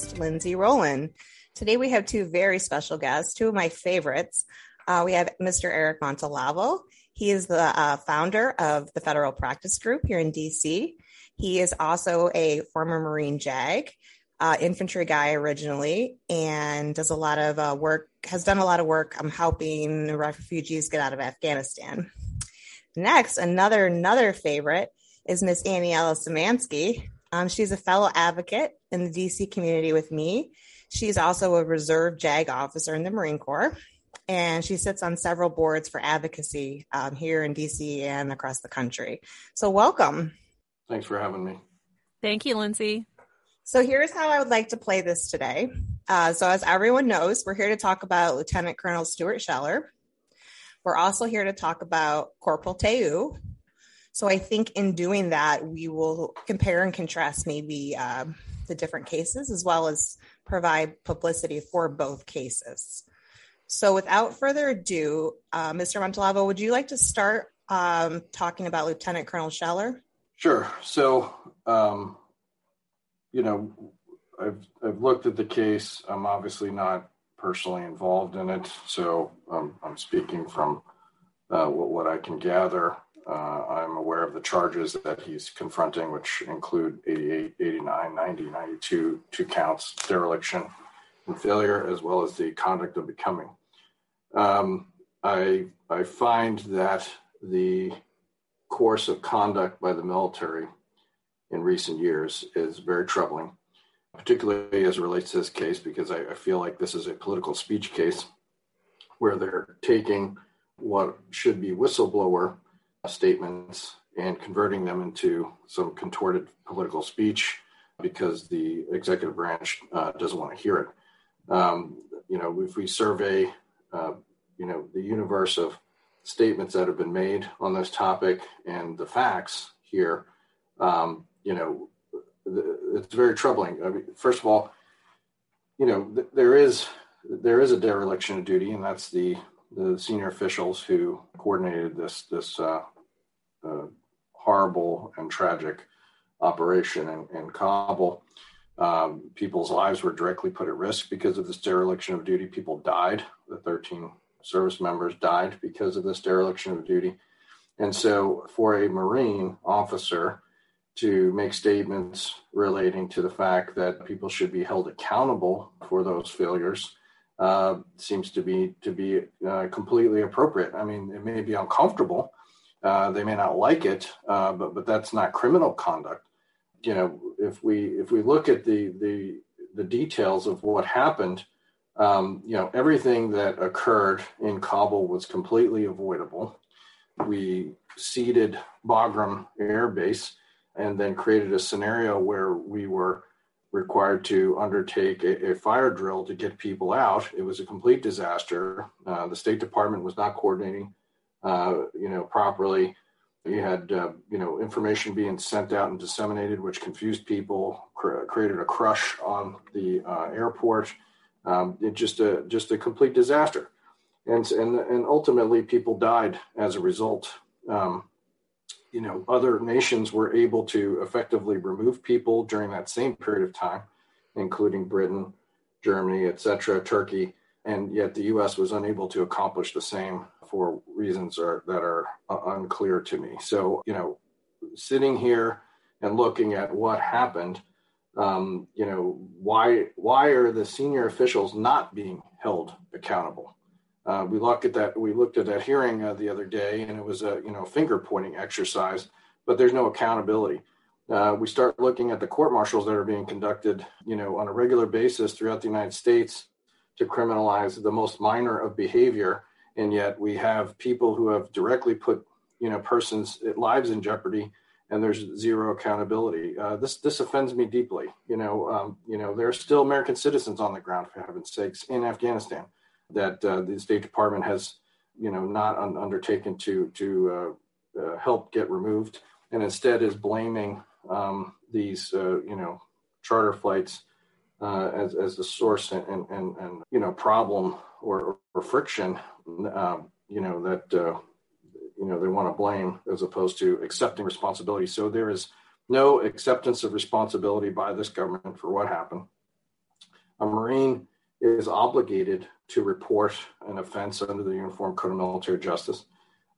host, Lindsay Rowland. Today we have two very special guests, two of my favorites. Uh, we have Mr. Eric Montalvo. He is the uh, founder of the Federal Practice Group here in DC. He is also a former Marine JAG, uh, infantry guy originally, and does a lot of uh, work, has done a lot of work um, helping refugees get out of Afghanistan. Next, another another favorite is Miss Aniela Szymanski. Um, she's a fellow advocate in the DC community with me. She's also a reserve JAG officer in the Marine Corps, and she sits on several boards for advocacy um, here in DC and across the country. So, welcome. Thanks for having me. Thank you, Lindsay. So, here's how I would like to play this today. Uh, so, as everyone knows, we're here to talk about Lieutenant Colonel Stuart Scheller. We're also here to talk about Corporal Teu, so I think in doing that, we will compare and contrast maybe um, the different cases as well as provide publicity for both cases. So without further ado, uh, Mr. Montalvo, would you like to start um, talking about Lieutenant Colonel Scheller? Sure. So, um, you know, I've, I've looked at the case. I'm obviously not personally involved in it, so um, I'm speaking from uh, what, what I can gather. Uh, I'm aware of the charges that he's confronting, which include 88, 89, 90, 92, two counts, dereliction and failure, as well as the conduct of becoming. Um, I, I find that the course of conduct by the military in recent years is very troubling, particularly as it relates to this case, because I, I feel like this is a political speech case where they're taking what should be whistleblower statements and converting them into some contorted political speech because the executive branch uh, doesn't want to hear it. Um, you know, if we survey, uh, you know, the universe of statements that have been made on this topic and the facts here, um, you know, it's very troubling. I mean, first of all, you know, th- there is there is a dereliction of duty, and that's the the senior officials who coordinated this this uh, uh, horrible and tragic operation in, in Kabul. Um, people's lives were directly put at risk because of this dereliction of duty. People died. The 13 service members died because of this dereliction of duty. And so, for a Marine officer to make statements relating to the fact that people should be held accountable for those failures uh, seems to be to be uh, completely appropriate. I mean, it may be uncomfortable. Uh, they may not like it, uh, but but that's not criminal conduct. You know, if we if we look at the the the details of what happened, um, you know, everything that occurred in Kabul was completely avoidable. We ceded Bagram Air Base and then created a scenario where we were required to undertake a, a, fire drill to get people out. It was a complete disaster. Uh, the State Department was not coordinating, uh, you know, properly. You had, uh, you know, information being sent out and disseminated, which confused people, cr- created a crush on the uh, airport. Um, it just a just a complete disaster, and and and ultimately people died as a result. Um, you know other nations were able to effectively remove people during that same period of time including britain germany etc turkey and yet the us was unable to accomplish the same for reasons are, that are uh, unclear to me. So you know sitting here and looking at what happened um, you know why why are the senior officials not being held accountable uh, we looked at that. We looked at that hearing uh, the other day, and it was a you know finger pointing exercise, but there's no accountability. Uh, we start looking at the court martials that are being conducted, you know, on a regular basis throughout the United States to criminalize the most minor of behavior, and yet we have people who have directly put you know persons' lives in jeopardy, and there's zero accountability. Uh, this this offends me deeply. You know, um, you know, there are still American citizens on the ground, for heaven's sakes, in Afghanistan that uh, the State Department has, you know, not un- undertaken to to uh, uh, help get removed, and instead is blaming um, these, uh, you know, charter flights uh, as as the source and, and and, and you know problem or, or friction, um, you know that you know they want to blame as opposed to accepting responsibility. So there is no acceptance of responsibility by this government for what happened. a Marine is obligated to report an offense under the Uniform Code of Military Justice.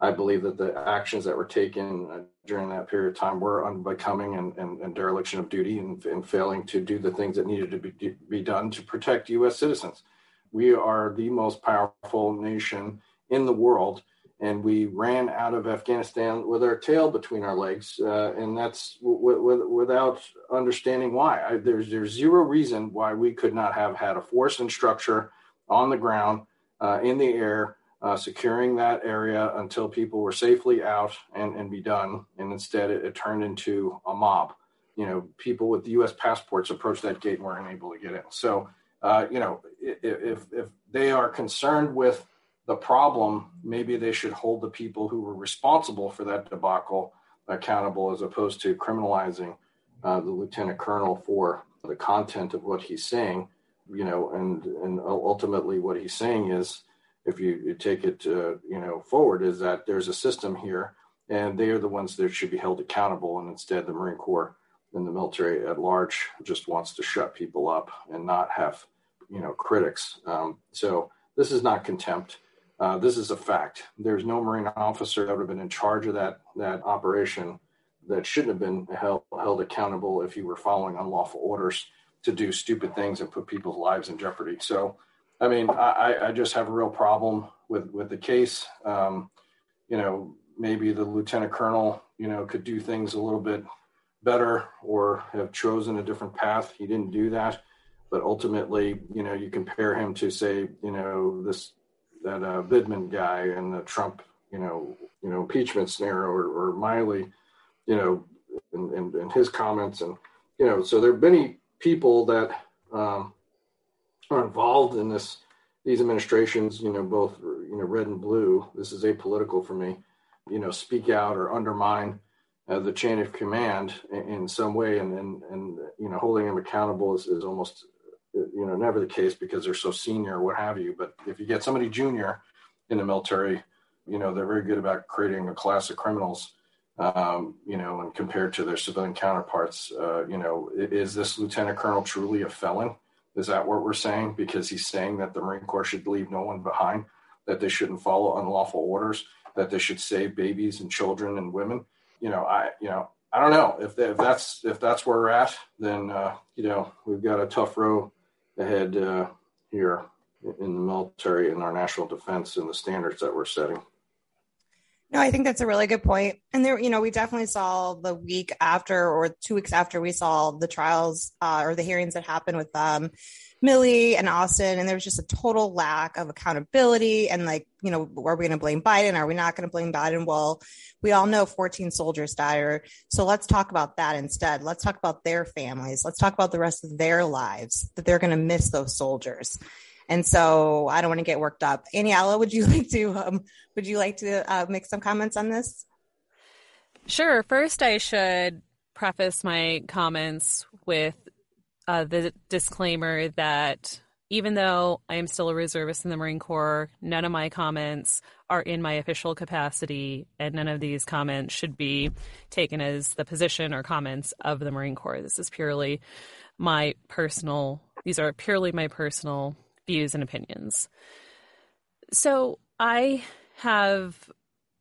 I believe that the actions that were taken uh, during that period of time were unbecoming and, and, and dereliction of duty and, and, failing to do the things that needed to be, be done to protect U.S. citizens. We are the most powerful nation in the world, and we ran out of Afghanistan with our tail between our legs, uh, and that's w- w- without understanding why. I, there's there's zero reason why we could not have had a force and structure on the ground, uh, in the air, uh, securing that area until people were safely out and, and be done. And instead, it, it, turned into a mob. You know, people with U.S. passports approached that gate and weren't able to get in. So, uh, you know, if, if they are concerned with the problem, maybe they should hold the people who were responsible for that debacle accountable as opposed to criminalizing uh, the lieutenant colonel for the content of what he's saying. You know, and and ultimately what he's saying is if you, you take it uh, you know forward is that there's a system here and they are the ones that should be held accountable and instead the marine corps and the military at large just wants to shut people up and not have you know critics um, so this is not contempt uh, this is a fact there's no marine officer that would have been in charge of that that operation that shouldn't have been held, held accountable if you were following unlawful orders to do stupid things and put people's lives in jeopardy so I mean, I, I just have a real problem with with the case. Um, you know, maybe the lieutenant colonel, you know, could do things a little bit better or have chosen a different path. He didn't do that, but ultimately, you know, you compare him to say, you know, this that uh, Vindman guy and the Trump, you know, you know, impeachment scenario, or, or Milley, you know, and, and, and his comments, and you know, so there are many people that. Um, are involved in this these administrations, you know, both you know red and blue. This is apolitical for me. You know, speak out or undermine uh, the chain of command in, in, some way, and and and you know, holding them accountable is, is almost you know never the case because they're so senior or what have you. But if you get somebody junior in the military, you know, they're very good about creating a class of criminals. Um, you know, and compared to their civilian counterparts, uh, you know, is this lieutenant colonel truly a felon? Is that what we're saying? Because he's saying that the Marine Corps should leave no one behind, that they shouldn't follow unlawful orders, that they should save babies and children and women. You know, I you know I don't know if, they, if that's if that's where we're at, then uh, you know we've got a tough row ahead uh, here in the military and our national defense and the standards that we're setting. No, I think that's a really good point. And there, you know, we definitely saw the week after or two weeks after we saw the trials uh, or the hearings that happened with um, Milley and Austin, and there was just a total lack of accountability. And like, you know, are we going to blame Biden? Are we not going to blame Biden? Well, we all know 14 soldiers died. So let's talk about that instead. Let's talk about their families. Let's talk about the rest of their lives that they're going to miss those soldiers. And so I don't want to get worked up. Aniela, would you like to um, would you like to uh, make some comments on this? Sure. First, I should preface my comments with uh, the disclaimer that even though I am still a reservist in the Marine Corps, none of my comments are in my official capacity, and none of these comments should be taken as the position or comments of the Marine Corps. This is purely my personal, these are purely my personal views and opinions. So I have,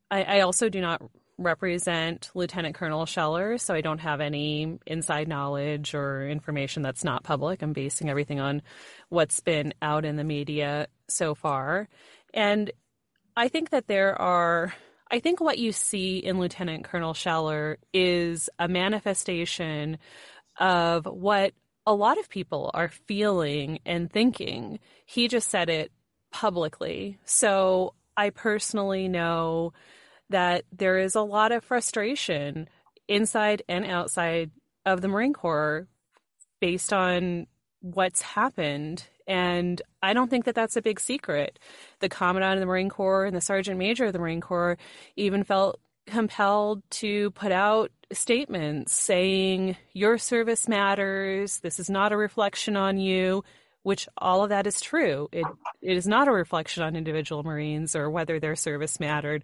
I, I also do not represent Lieutenant Colonel Scheller, so I don't have any inside knowledge or information that's not public. I'm basing everything on what's been out in the media so far. And I think that there are, I think what you see in Lieutenant Colonel Scheller is a manifestation of what a lot of people are feeling and thinking. He just said it publicly. So I personally know that there is a lot of frustration inside and outside of the Marine Corps based on what's happened. And I don't think that that's a big secret. The Commandant of the Marine Corps and the Sergeant Major of the Marine Corps even felt compelled to put out statements saying your service matters. This is not a reflection on you, which all of that is true. It, it is not a reflection on individual Marines or whether their service mattered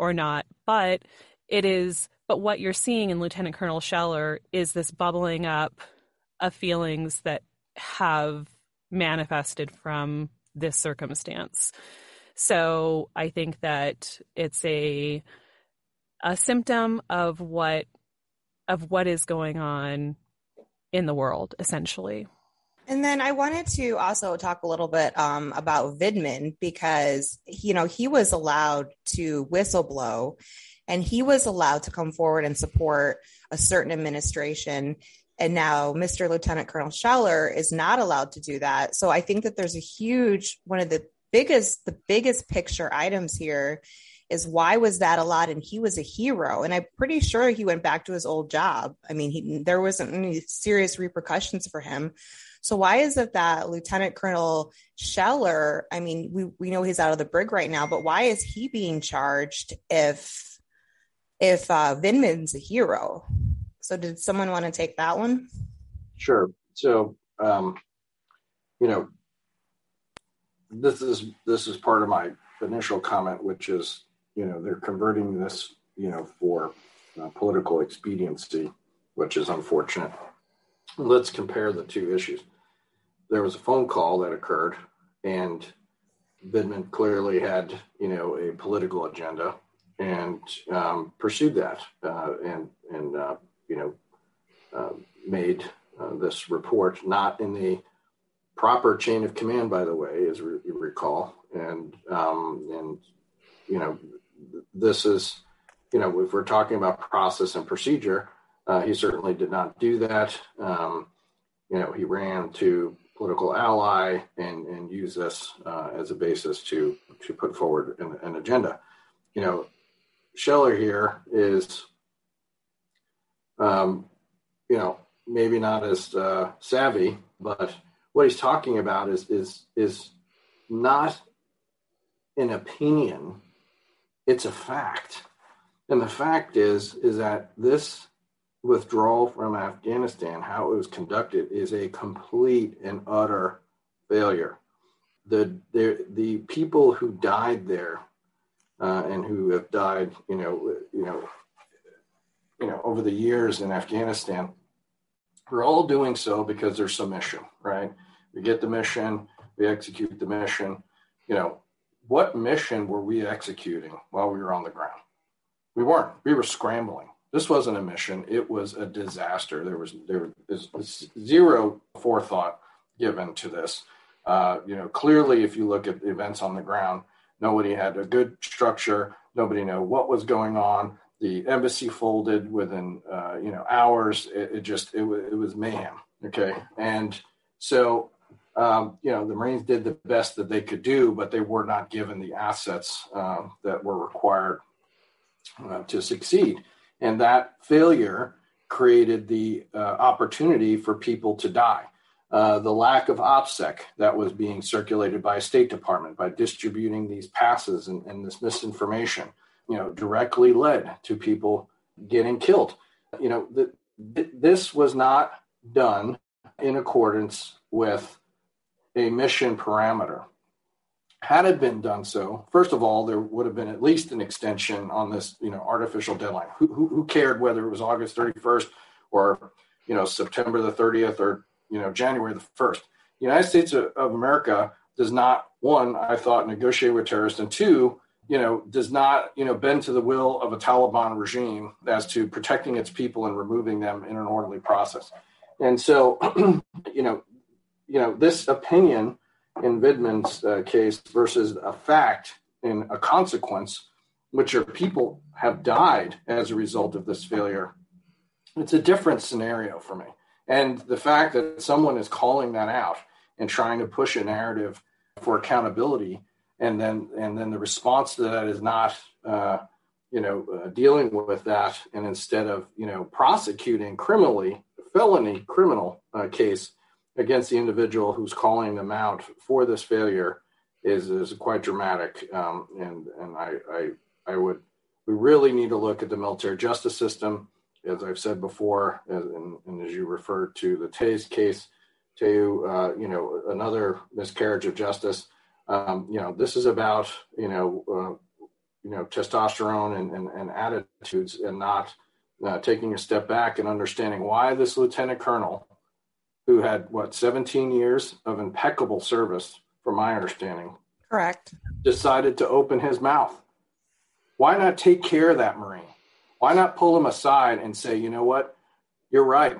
or not, but it is. But what you're seeing in Lieutenant Colonel Scheller is this bubbling up of feelings that have manifested from this circumstance. So I think that it's a a symptom of what of what is going on in the world essentially. And then I wanted to also talk a little bit um, about Vindman because you know he was allowed to whistleblow, and he was allowed to come forward and support a certain administration. And now Mr. Lieutenant Colonel Scheller is not allowed to do that. So I think that there's a huge one of the biggest the biggest picture items here is why was that allowed and he was a hero and i'm pretty sure he went back to his old job i mean he, there wasn't any serious repercussions for him so why is it that lieutenant colonel scheller i mean we, we know he's out of the brig right now but why is he being charged if if uh a hero? So did someone want to take that one? Sure. So um you know this is this is part of my initial comment, which is you know they're converting this you know for uh, political expediency, which is unfortunate. Let's compare the two issues. There was a phone call that occurred, and Vindman clearly had you know a political agenda and um, pursued that, uh, and and uh, you know uh, made uh, this report not in the proper chain of command, by the way, as you recall, and um, and you know this is you know if we're talking about process and procedure, uh, he certainly did not do that. Um, you know, he ran to political ally and and use this uh, as a basis to to put forward an, an agenda. You know, Scheller here is, um, you know, maybe not as uh, savvy, but what he's talking about is is is not an opinion it's a fact and the fact is is that this withdrawal from afghanistan how it was conducted is a complete and utter failure the the, the people who died there uh, and who have died you know you know you know over the years in afghanistan we're all doing so because there's some mission, right? We get the mission, we execute the mission. You know, what mission were we executing while we were on the ground? We weren't. We were scrambling. This wasn't a mission. It was a disaster. There was there was zero forethought given to this. Uh, you know, clearly, if you look at the events on the ground, nobody had a good structure. Nobody knew what was going on the embassy folded within uh, you know hours. It, it just it, w- it was mayhem. Okay, and so um, you know the Marines did the best that they could do, but they were not given the assets um, that were required uh, to succeed, and that failure created the uh, opportunity for people to die. Uh, the lack of OPSEC that was being circulated by State Department by distributing these passes and, and this misinformation you know, directly led to people getting killed. You know, the, this was not done in accordance with a mission parameter. Had it been done so, first of all, there would have been at least an extension on this, you know, artificial deadline. Who, who, who cared whether it was August 31st or, you know, September the 30th or, you know, January the 1st? The United States of America does not, one, I thought, negotiate with terrorists, and two, you know, does not, you know, bend to the will of a Taliban regime as to protecting its people and removing them in an orderly process. And so, you know, you know, this opinion in Vindman's uh, case versus a fact in a consequence, which are people have died as a result of this failure. It's a different scenario for me. And the fact that someone is calling that out and trying to push a narrative for accountability and then and then the response to that is not uh, you know uh, dealing with that and instead of you know prosecuting criminally felony criminal uh, case against the individual who's calling them out for this failure is is quite dramatic. Um, and and I, I I would we really need to look at the military justice system. As I've said before and, and as you referred to the Tays case to uh, you know another miscarriage of justice um, you know, this is about, you know, uh, you know, testosterone and, and, and attitudes and not uh, taking a step back and understanding why this lieutenant colonel, who had what 17 years of impeccable service, from my understanding, correct, decided to open his mouth. Why not take care of that Marine? Why not pull him aside and say, you know what, you're right,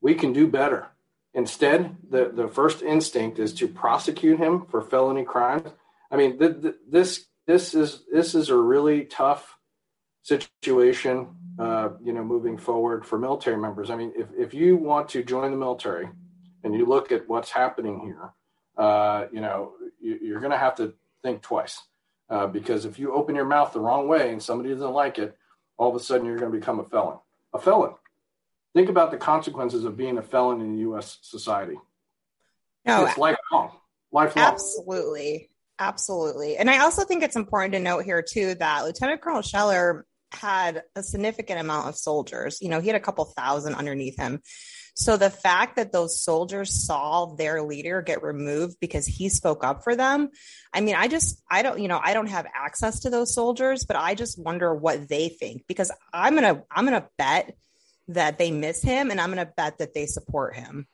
we can do better. Instead, the, the first instinct is to prosecute him for felony crimes. I mean, th- th- this this is this is a really tough situation, uh, you know, moving forward for military members. I mean, if if you want to join the military and you look at what's happening here, uh, you know, you, are going to have to think twice uh, because if you open your mouth the wrong way and somebody doesn't like it, all of a sudden you're going to become a felon. A felon. Think about the consequences of being a felon in U.S. society. No, it's lifelong. Lifelong. Absolutely. Absolutely. And I also think it's important to note here, too, that Lieutenant Colonel Scheller had a significant amount of soldiers. You know, he had a couple thousand underneath him. So the fact that those soldiers saw their leader get removed because he spoke up for them, I mean, I just, I don't, you know, I don't have access to those soldiers, but I just wonder what they think because I'm going to, I'm going to bet that they miss him and I'm going to bet that they support him.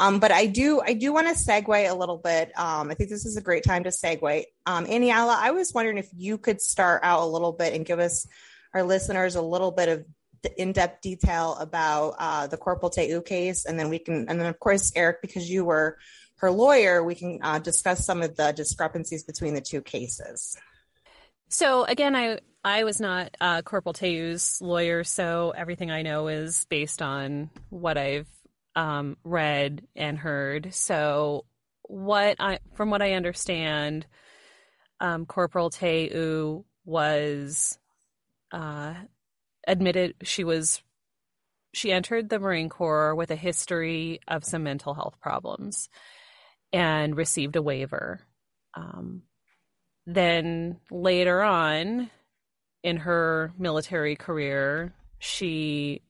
Um, but I do, I do want to segue a little bit. Um, I think this is a great time to segue. Um, Aniela, I was wondering if you could start out a little bit and give us, our listeners, a little bit of in-depth detail about uh, the Corporal Teu case, and then we can, and then of course, Eric, because you were her lawyer, we can uh, discuss some of the discrepancies between the two cases. So again, I I was not uh, Corporal Teu's lawyer, so everything I know is based on what I've um, read and heard. So, what I, from what I understand, um, Corporal Teu was uh, admitted she was she entered the Marine Corps with a history of some mental health problems and received a waiver. Um, then later on in her military career, she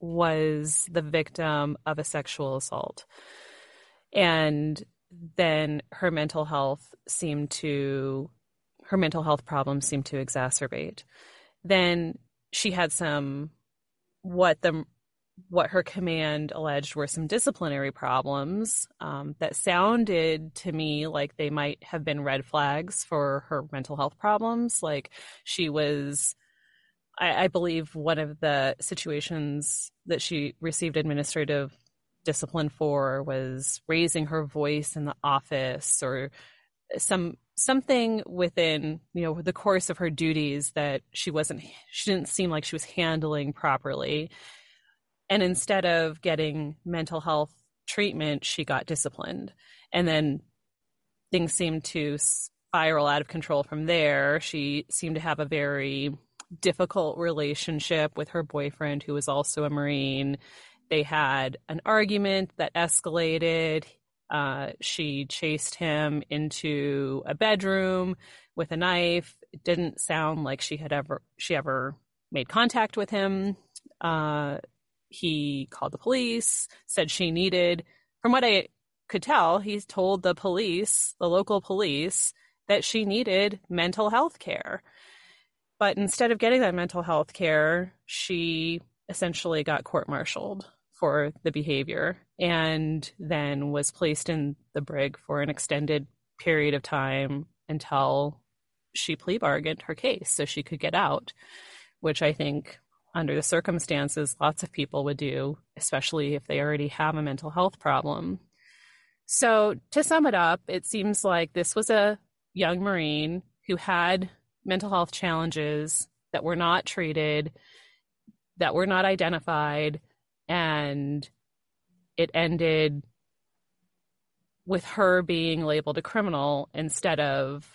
was the victim of a sexual assault. And then her mental health seemed to, her mental health problems seemed to exacerbate. Then she had some, what the, what her command alleged were some disciplinary problems um, that sounded to me like they might have been red flags for her mental health problems. Like she was I, I believe one of the situations that she received administrative discipline for was raising her voice in the office or some something within you know the course of her duties that she wasn't she didn't seem like she was handling properly and instead of getting mental health treatment she got disciplined and then things seemed to spiral out of control from there she seemed to have a very difficult relationship with her boyfriend, who was also a Marine. They had an argument that escalated. Uh, she chased him into a bedroom with a knife. It didn't sound like she had ever she ever made contact with him. Uh, he called the police, said she needed, from what I could tell, he told the police, the local police, that she needed mental health care. But instead of getting that mental health care, she essentially got court martialed for the behavior and then was placed in the brig for an extended period of time until she plea bargained her case so she could get out, which I think under the circumstances lots of people would do, especially if they already have a mental health problem. So, to sum it up, it seems like this was a young Marine who had mental health challenges that were not treated, that were not identified, and it ended with her being labeled a criminal instead of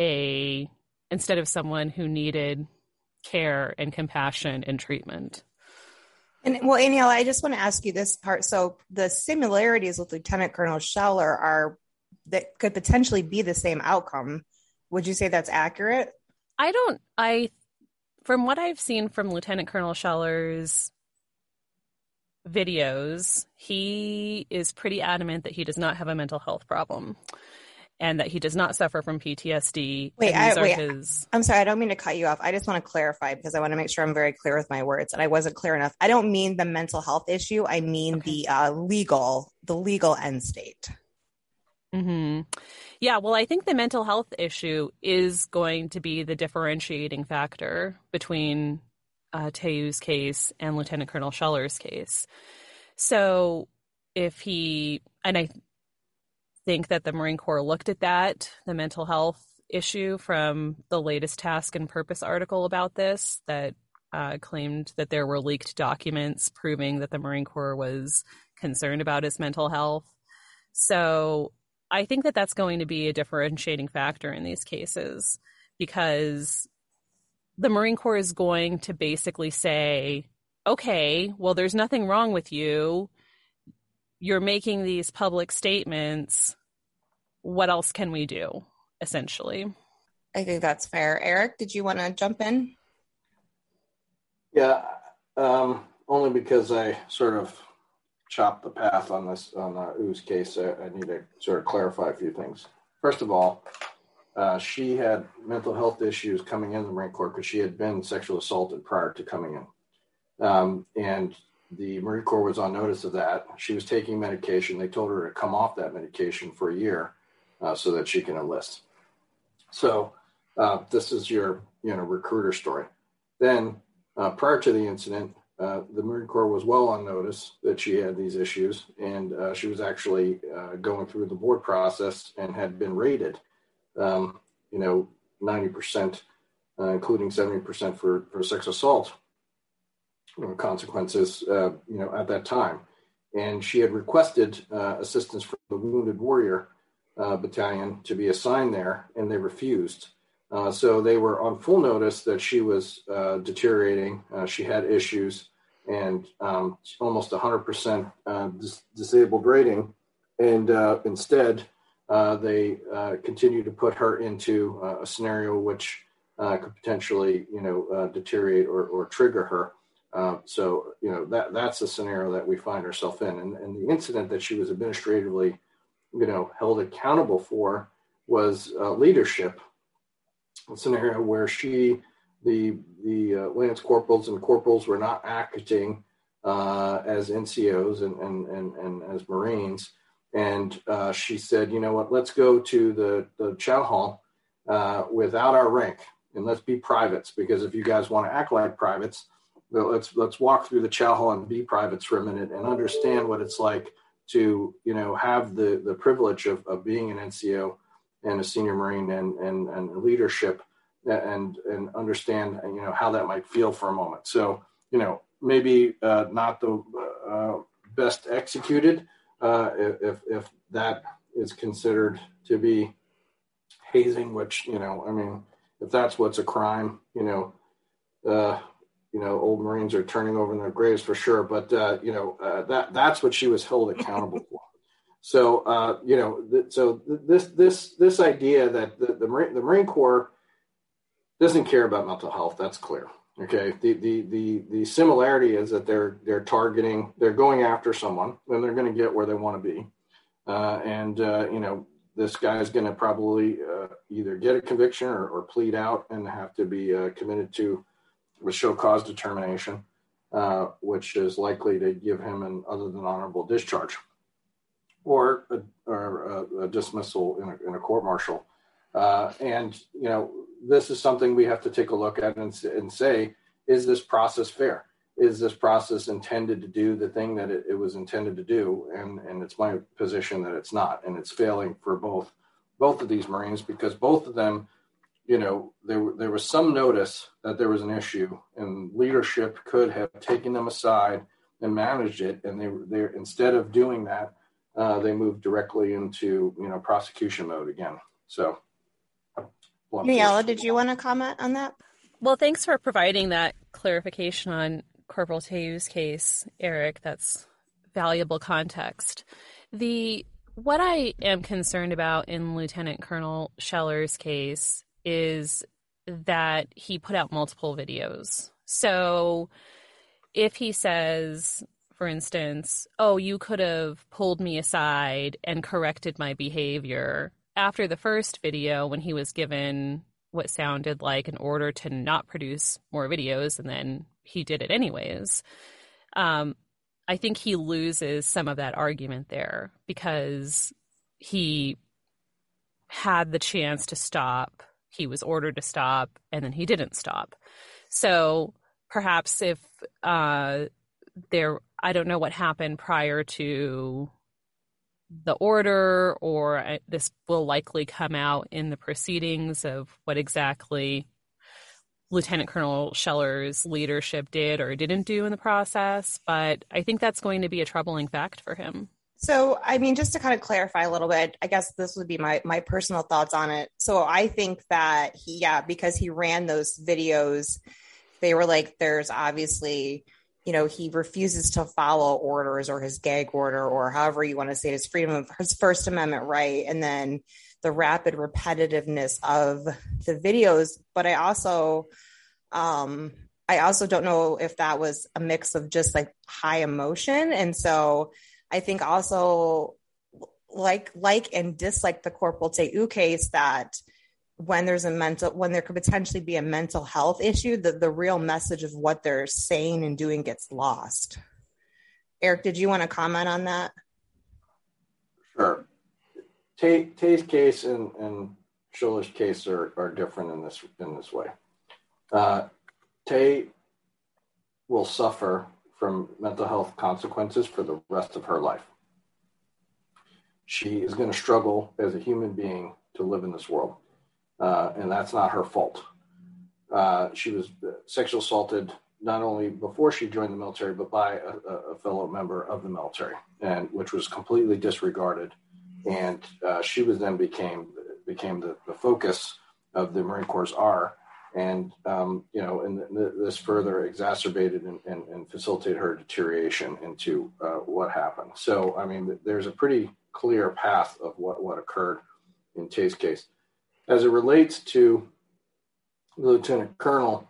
a instead of someone who needed care and compassion and treatment. And well, Aniela, I just want to ask you this part. So the similarities with Lieutenant Colonel Scheller are that could potentially be the same outcome would you say that's accurate? I don't. I, from what I've seen from Lieutenant Colonel Scheller's videos, he is pretty adamant that he does not have a mental health problem. and that he does not suffer from PTSD. Wait, I, wait his... I'm sorry, I don't mean to cut you off. I just want to clarify because I want to make sure I'm very clear with my words and I wasn't clear enough. I don't mean the mental health issue. I mean Okay. the uh, legal, the legal end state. hmm Yeah, well, I think the mental health issue is going to be the differentiating factor between uh, Teu's case and Lieutenant Colonel Scheller's case. So if he, and I think that the Marine Corps looked at that, the mental health issue from the latest Task and Purpose article about this that uh, claimed that there were leaked documents proving that the Marine Corps was concerned about his mental health. So I think that that's going to be a differentiating factor in these cases because the Marine Corps is going to basically say, okay, well, there's nothing wrong with you. You're making these public statements. What else can we do? Essentially. I think that's fair. Eric, did you want to jump in? Yeah, um, only because I sort of chopped the path on this on uh, Oo's case. I, I need to sort of clarify a few things. First of all, uh, she had mental health issues coming in the Marine Corps because she had been sexually assaulted prior to coming in, um, and the Marine Corps was on notice of that. She was taking medication. They told her to come off that medication for a year uh, so that she can enlist. So uh, this is your you know recruiter story. Then uh, prior to the incident, uh, the Marine Corps was well on notice that she had these issues, and uh, she was actually uh, going through the board process and had been rated, um, you know, 90%, uh, including 70% for, for sex assault consequences, uh, you know, at that time. And she had requested uh, assistance from the Wounded Warrior uh, Battalion to be assigned there, and they refused. Uh, so they were on full notice that she was uh, deteriorating. She had issues and um, almost 100% uh, dis- disabled rating. And instead, uh, they uh, continue to put her into uh, a scenario which uh, could potentially, you know, deteriorate or, or trigger her. Uh, so, you know, that that's the scenario that we find ourselves in. And, and the incident that she was administratively, you know, held accountable for was leadership a scenario where she, the the lance corporals and corporals were not acting uh, as NCOs and, and and and as Marines, and uh, she said, you know what, let's go to the the chow hall uh, without our rank. And let's be privates because if you guys want to act like privates, let's let's walk through the chow hall and be privates for a minute and understand what it's like to you know have the the privilege of, of being an NCO and a senior marine and and, and leadership and and understand you know how that might feel for a moment. So you know maybe uh, not the uh, best executed uh, if if that is considered to be hazing which you know i mean if that's what's a crime you know uh, you know old marines are turning over in their graves for sure but uh, you know uh, that that's what she was held accountable for so uh, you know, th- so th- this this this idea that the, the Marine the Marine Corps doesn't care about mental health. That's clear. Okay. The the the the similarity is that they're they're targeting, they're going after someone, and they're going to get where they want to be. Uh, and uh, you know, this guy is going to probably uh, either get a conviction or, or plead out and have to be uh, committed to with show cause determination, uh, which is likely to give him an other than honorable discharge or a, or a, a dismissal in a, in a court martial. Uh, and you know, this is something we have to take a look at and, and say, is this process fair? Is this process intended to do the thing that it, it was intended to do? And and it's my position that it's not, and it's failing for both both of these Marines because both of them, you know, there there was some notice that there was an issue, and leadership could have taken them aside and managed it, and they they instead of doing that, uh, they moved directly into you know prosecution mode again. So, Niella, did you want to comment on that? Well, thanks for providing that clarification on Corporal Teu's case, Eric. That's valuable context. The what I am concerned about in Lieutenant Colonel Scheller's case is that he put out multiple videos. So if he says, for instance, oh, you could have pulled me aside and corrected my behavior after the first video, when he was given what sounded like an order to not produce more videos, and then he did it anyways, um, I think he loses some of that argument there because he had the chance to stop. He was ordered to stop, and then he didn't stop. So perhaps if uh, there, I don't know what happened prior to the order, or uh, this will likely come out in the proceedings of what exactly Lieutenant Colonel Scheller's leadership did or didn't do in the process. But I think that's going to be a troubling fact for him. So, I mean, just to kind of clarify a little bit, I guess this would be my my personal thoughts on it. So, I think that he, yeah, because he ran those videos, they were like, there's obviously, you know, he refuses to follow orders or his gag order or however you want to say it, his freedom of his First Amendment right, and then the rapid repetitiveness of the videos. But I also, um, I also don't know if that was a mix of just like high emotion, and so I think also like like and dislike the corporal Teu case that when there's a mental when there could potentially be a mental health issue, the, the real message of what they're saying and doing gets lost. Eric, did you want to comment on that? Sure. Tay, Tay's case and, and Scheller's case are, are different in this in this way. Uh, Tay will suffer from mental health consequences for the rest of her life. She is going to struggle as a human being to live in this world, uh, and that's not her fault. Uh, she was sexually assaulted not only before she joined the military, but by a, a fellow member of the military, and which was completely disregarded. And uh, she was then became became the, the focus of the Marine Corps' R and um, you know, and th- this further exacerbated and, and, and, facilitated her deterioration into uh, what happened. So, I mean, there's a pretty clear path of what what occurred in Tay's case. As it relates to the lieutenant colonel,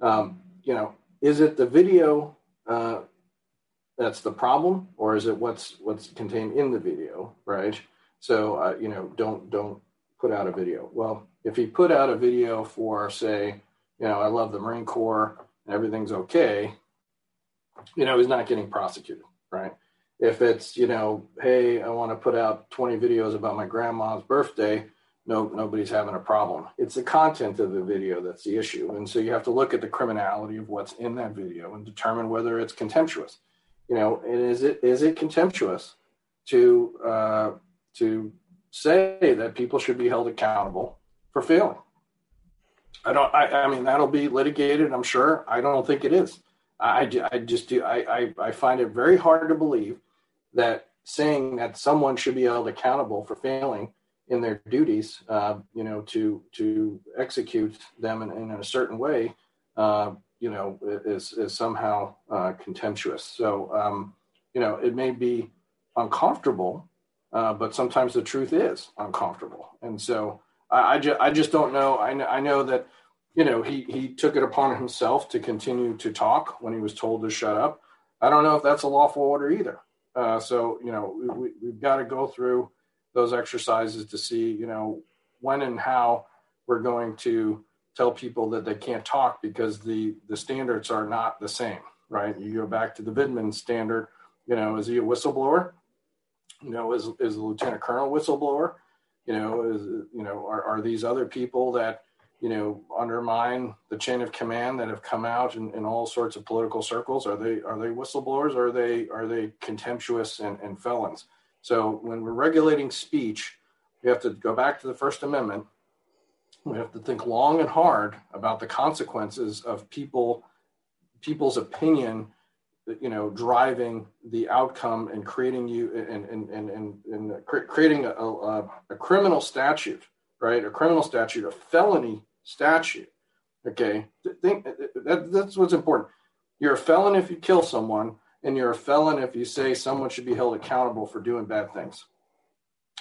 um, you know, is it the video uh, that's the problem, or is it what's what's contained in the video, right? So, uh, you know, don't don't put out a video. Well, if he put out a video for, say, you know, I love the Marine Corps and everything's okay, you know, he's not getting prosecuted, right? If it's, you know, hey, I want to put out 20 videos about my grandma's birthday, no, nobody's having a problem. It's the content of the video that's the issue. And so you have to look at the criminality of what's in that video and determine whether it's contemptuous. You know, and is it is it contemptuous to uh, to say that people should be held accountable for failing. I don't. I, I mean, that'll be litigated. I'm sure. I don't think it is. I, I just do. I, I, I find it very hard to believe that saying that someone should be held accountable for failing in their duties, uh, you know, to to execute them in, in a certain way, uh, you know, is is somehow uh, contemptuous. So, um, you know, it may be uncomfortable, uh, but sometimes the truth is uncomfortable, and so I, I, ju- I just don't know. I, know. I know that, you know, he, he took it upon himself to continue to talk when he was told to shut up. I don't know if that's a lawful order either. Uh, so, you know, we, we've got to go through those exercises to see, you know, when and how we're going to tell people that they can't talk because the the standards are not the same, right? You go back to the Vindman standard, you know, is he a whistleblower? You know, is is the lieutenant colonel whistleblower? you know is you know are, are these other people that you know undermine the chain of command that have come out in, in all sorts of political circles are they are they whistleblowers are they are they contemptuous and, and felons so when we're regulating speech we have to go back to the first amendment. We have to think long and hard about the consequences of people people's opinion you know driving the outcome and creating you and and and and, and creating a, a, a, criminal statute right? A criminal statute a felony statute okay? Think that, that's what's important. You're a felon if you kill someone and you're a felon if you say someone should be held accountable for doing bad things.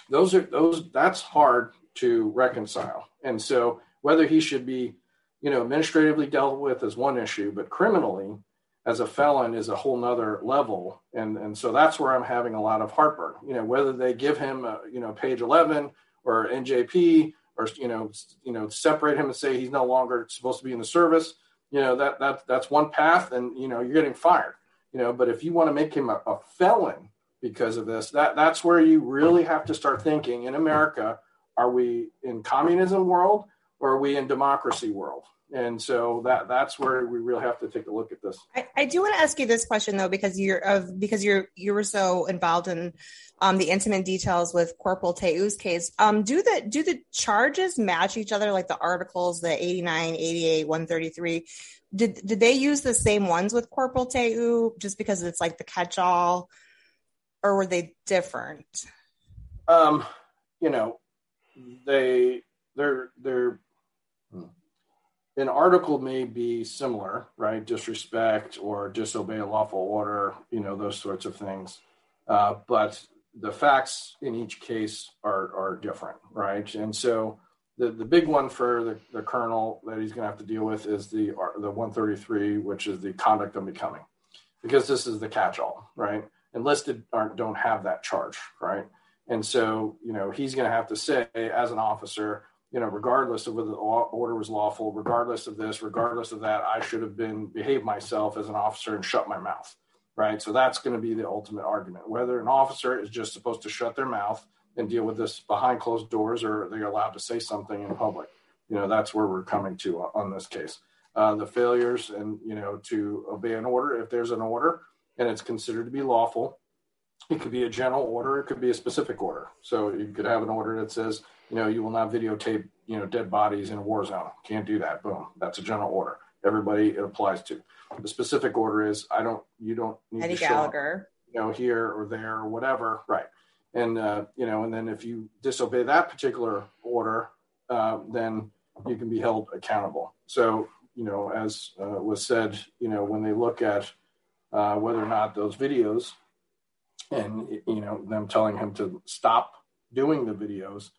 Those are those that's hard to reconcile. And so whether he should be you know administratively dealt with is one issue but criminally as a felon is a whole nother level. And and so that's where i'm having a lot of heartburn. You know whether they give him a, you know page 11 or NJP or you know you know separate him and say he's no longer supposed to be in the service you know that that that's one path and you know you're getting fired you know but if you want to make him a, a felon because of this that that's where you really have to start thinking in america are we in communism world or are we in democracy world and so that that's where we really have to take a look at this. I, I do want to ask you this question though, because you're of because you're you were so involved in um, the intimate details with Corporal Teu's case. Um, do the do the charges match each other, like the articles, the 89, 88, 133? Did did they use the same ones with Corporal Teu just because it's like the catch-all, or were they different? Um, you know, they they're they're an article may be similar, right? Disrespect or disobey a lawful order, you know, those sorts of things. Uh, but the facts in each case are, are different, right? And so the, the big one for the, the colonel that he's going to have to deal with is the, the 133, which is the conduct unbecoming, because this is the catch all, right? Enlisted aren't, don't have that charge, right? And so, you know, he's going to have to say, as an officer, you know, regardless of whether the order was lawful, regardless of this, regardless of that, I should have been behave myself as an officer and shut my mouth, right? So that's going to be the ultimate argument. Whether an officer is just supposed to shut their mouth and deal with this behind closed doors, or they're allowed to say something in public, you know, that's where we're coming to on this case. Uh, the failures and you know to obey an order if there's an order and it's considered to be lawful it could be a general order it could be a specific order so you could have an order that says you know, you will not videotape, you know, dead bodies in a war zone. Can't do that. Boom. That's a general order. Everybody it applies to. The specific order is I don't, you don't need Eddie to Gallagher. show up, you know, here or there or whatever. Right. And, uh, you know, and then if you disobey that particular order, uh, then you can be held accountable. So, you know, as uh, was said, you know, when they look at uh, whether or not those videos and, you know, them telling him to stop doing the videos,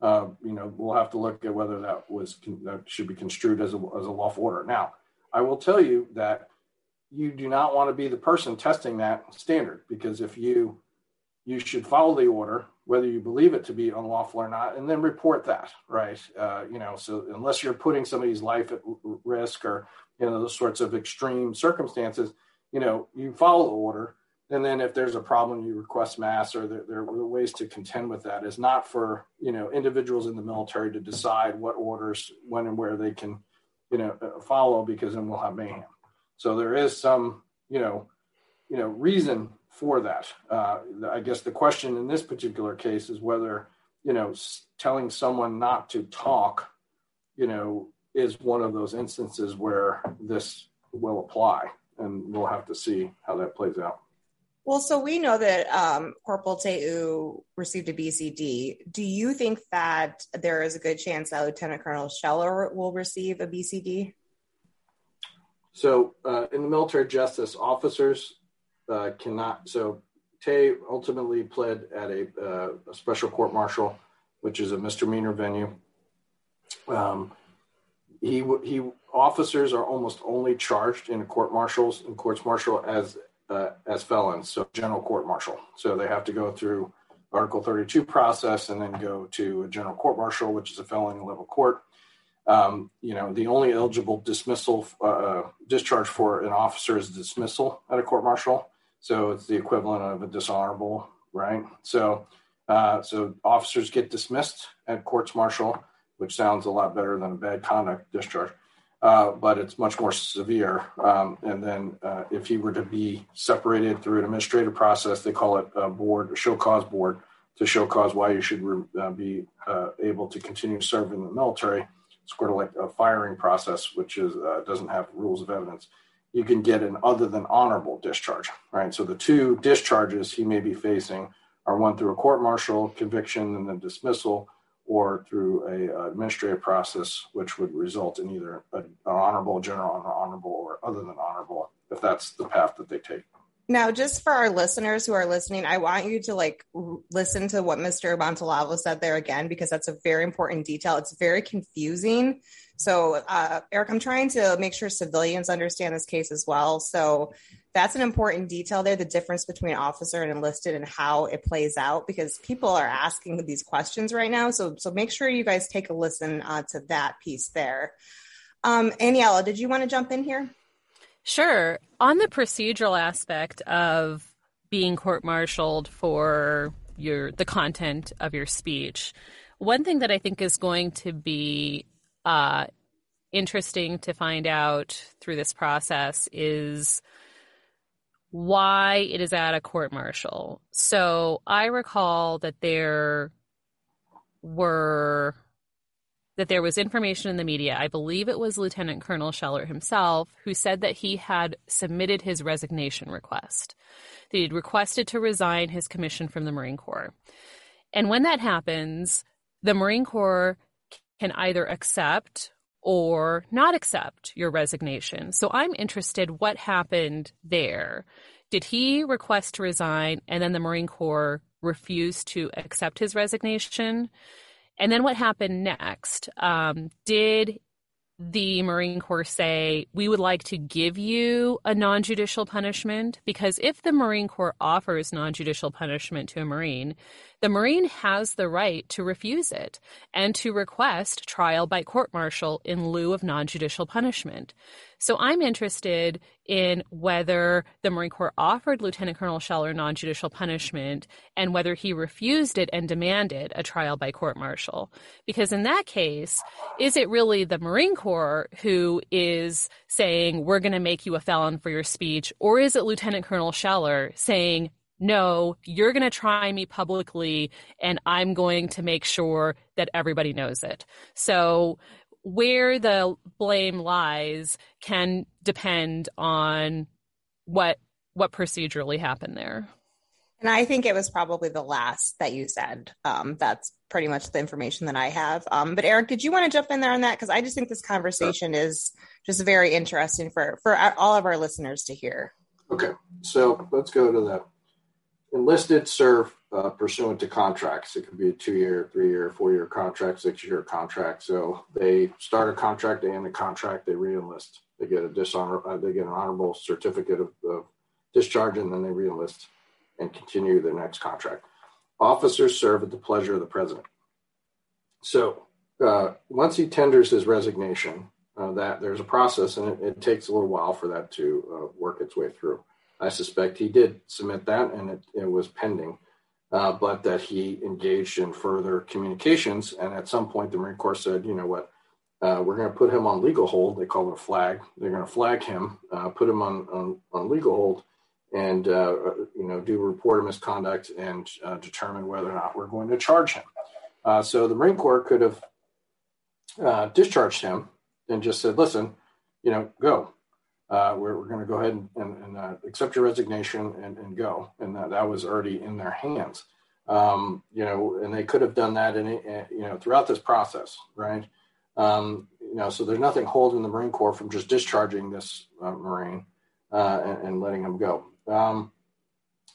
uh, you know, we'll have to look at whether that was that should be construed as a, as a lawful order. Now, I will tell you that you do not want to be the person testing that standard because if you you should follow the order whether you believe it to be unlawful or not and then report that right? Uh, you know so unless you're putting somebody's life at risk or you know those sorts of extreme circumstances you know you follow the order. And then if there's a problem you request mast or there, there, are ways to contend with that. Is not for you know individuals in the military to decide what orders when and where they can you know uh, follow because then we'll have mayhem. So there is some you know you know reason for that uh, i guess the question in this particular case is whether you know telling someone not to talk you know is one of those instances where this will apply and we'll have to see how that plays out well, so we know that um, Corporal Teu received a BCD. Do you think that there is a good chance that Lieutenant Colonel Scheller will receive a BCD? So, uh, in the military justice, officers uh, cannot. So, Tay ultimately pled at a, uh, a, special court martial, which is a misdemeanor venue. Um, he he officers are almost only charged in court martials in courts martial as uh, as felons, so general court martial. So they have to go through Article 32 process and then go to a general court martial, which is a felony level court. Um, you know, the only eligible dismissal uh, uh, discharge for an officer is dismissal at a court martial. So it's the equivalent of a dishonorable, right? So, uh, so officers get dismissed at courts martial, which sounds a lot better than a bad conduct discharge uh, but it's much more severe. Um, and then uh, if he were to be separated through an administrative process, they call it a board, a show cause board, to show cause why you should uh, be uh, able to continue in the military. It's sort of like a firing process, which is uh, doesn't have rules of evidence. You can get an other than honorable discharge, right? So the two discharges he may be facing are one through a court martial conviction and then dismissal or through a uh, administrative process, which would result in either an honorable, general, honorable, or other than honorable, if that's the path that they take. Now, just for our listeners who are listening, I want you to like listen to what Mr. Montalvo said there again, because that's a very important detail. It's very confusing. So, uh, Eric, I'm trying to make sure civilians understand this case as well. So, that's an important detail there the difference between officer and enlisted and how it plays out because people are asking these questions right now. So so make sure you guys take a listen uh, to that piece there. Um aniela did you want to jump in here? Sure. On the procedural aspect of being court-martialed for your the content of your speech one thing that i think is going to be uh, interesting to find out through this process is why it is at a court martial. So I recall that there were that there was information in the media. I believe it was Lieutenant Colonel Scheller himself who said that he had submitted his resignation request. That he'd requested to resign his commission from the Marine Corps. And when that happens, the Marine Corps can either accept or not accept your resignation. So I'm interested what happened there. Did he request to resign and then the Marine Corps refused to accept his resignation? And then what happened next? Um, did the Marine Corps say, we would like to give you a non judicial punishment? Because if the Marine Corps offers non judicial punishment to a Marine, the Marine has the right to refuse it and to request trial by court martial in lieu of non judicial punishment. So I'm interested in whether the Marine Corps offered Lieutenant Colonel Scheller non judicial punishment and whether he refused it and demanded a trial by court martial. Because in that case, is it really the Marine Corps who is saying, we're going to make you a felon for your speech? Or is it Lieutenant Colonel Scheller saying, no, you're going to try me publicly and I'm going to make sure that everybody knows it. So where the blame lies can depend on what what procedurally happened there. And I think it was probably the last that you said. Um, that's pretty much the information that I have. Um, but Eric, did you want to jump in there on that? Because I just think this conversation is just very interesting for for all of our listeners to hear. Okay, so let's go to that enlisted serve uh, pursuant to contracts. It could be a two-year, three-year, four-year contract, six-year contract. So they start a contract, they end the contract, they re-enlist. They get a dishonor, uh, they get an honorable certificate of, of discharge, and then they re-enlist and continue their next contract. Officers serve at the pleasure of the president. So uh, once he tenders his resignation, uh, that there's a process, and it, it, takes a little while for that to uh, work its way through. I suspect he did submit that and it, it was pending, uh, but that he engaged in further communications. And at some point, the Marine Corps said, you know what, uh, we're going to put him on legal hold. They call it a flag. They're going to flag him, uh, put him on, on, on, legal hold, and uh, you know do a report of misconduct and uh, determine whether or not we're going to charge him. Uh, so the Marine Corps could have discharged him and just said, listen, you know, go uh, we're, we're going to go ahead and, and, and uh, accept your resignation and, and go. And that, that, was already in their hands. Um, you know, and they could have done that in, you know, throughout this process, right? Um, you know, so there's nothing holding the Marine Corps from just discharging this uh, Marine uh, and, and, letting him go. Um,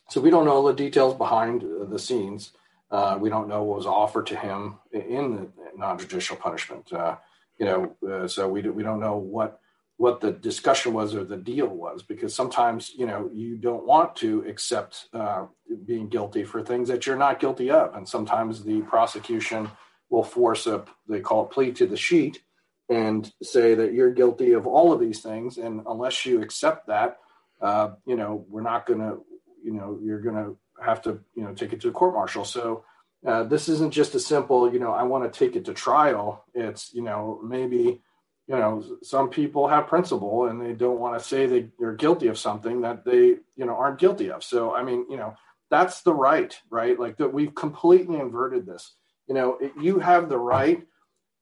so we don't know the details behind the scenes. Uh, we don't know what was offered to him in the non-judicial punishment. Uh, you know, so we, do, we don't know what what the discussion was or the deal was because sometimes you know you don't want to accept uh, being guilty for things that you're not guilty of. And sometimes the prosecution will force a they call it plea to the sheet and say that you're guilty of all of these things. And unless you accept that uh, you know we're not going to you know you're going to have to you know take it to a court martial. So uh, this isn't just a simple you know i want to take it to trial. It's you know maybe you know some people have principle and they don't want to say they, they're guilty of something that they you know aren't guilty of. So i mean you know that's the right right? Like that we've completely inverted this. You know it, you have the right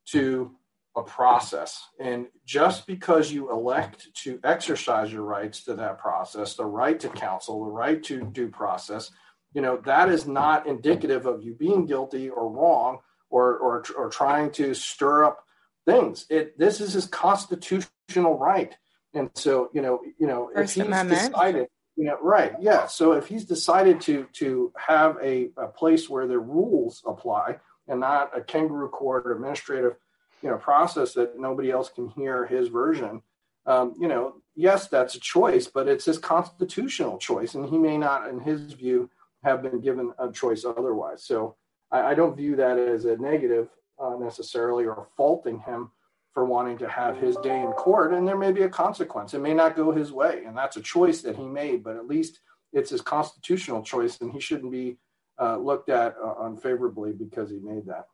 to a process. And just because you elect to exercise your rights to that process the right to counsel the right to due process you know that is not indicative of you being guilty or wrong or or, or trying to stir up things. It this is his constitutional right, and so you know, you know, First if he's Amendment. decided, you know, right, yeah. So if he's decided to to have a, a place where the rules apply and not a kangaroo court or administrative, you know, process that nobody else can hear his version, um, you know, yes, that's a choice, but it's his constitutional choice, and he may not, in his view, have been given a choice otherwise. So I, I don't view that as a negative uh, necessarily or faulting him for wanting to have his day in court. And there may be a consequence. It may not go his way, and that's a choice that he made, but at least it's his constitutional choice, and he shouldn't be uh, looked at uh, unfavorably because he made that.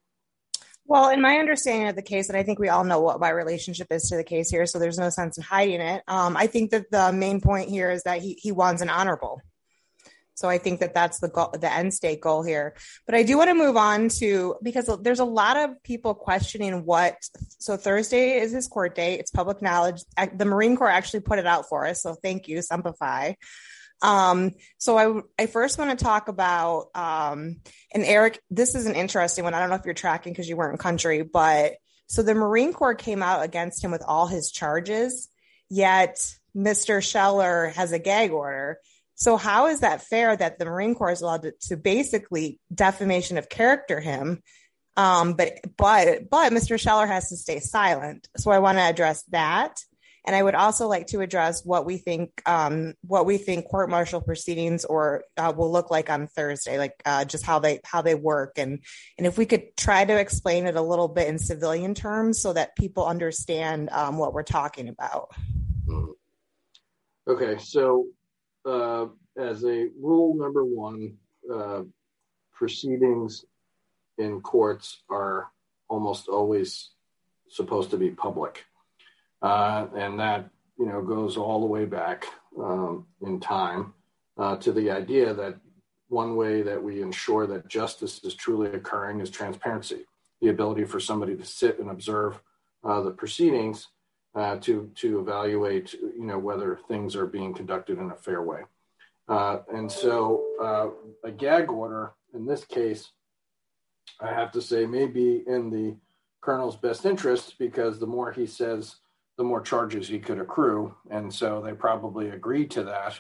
Well, in my understanding of the case, and I think we all know what my relationship is to the case here, so there's no sense in hiding it. Um, I think that the main point here is that he he wants an honorable. So I think that that's the goal, the end state goal here. But I do want to move on to because there's a lot of people questioning what. So Thursday is his court date. It's public knowledge. The Marine Corps actually put it out for us. So thank you, Semper Fi. Um, so I, I first want to talk about, um, and Eric, this is an interesting one. I don't know if you're tracking because you weren't in country, but so the Marine Corps came out against him with all his charges, yet Mr. Scheller has a gag order. So how is that fair that the Marine Corps is allowed to, to basically defamation of character him? Um, but but but Mr. Scheller has to stay silent. So I want to address that. And I would also like to address what we think um, what we think court martial proceedings or uh, will look like on Thursday, like uh, just how they how they work, and and if we could try to explain it a little bit in civilian terms so that people understand um, what we're talking about. Mm-hmm. Okay, so as a rule number one, uh, proceedings in courts are almost always supposed to be public. Uh, and that you know goes all the way back um, in time uh, to the idea that one way that we ensure that justice is truly occurring is transparency, the ability for somebody to sit and observe uh, the proceedings uh, to to evaluate you know whether things are being conducted in a fair way. Uh, and so uh, a gag order in this case, I have to say, may be in the colonel's best interest because the more he says the more charges he could accrue. And so they probably agreed to that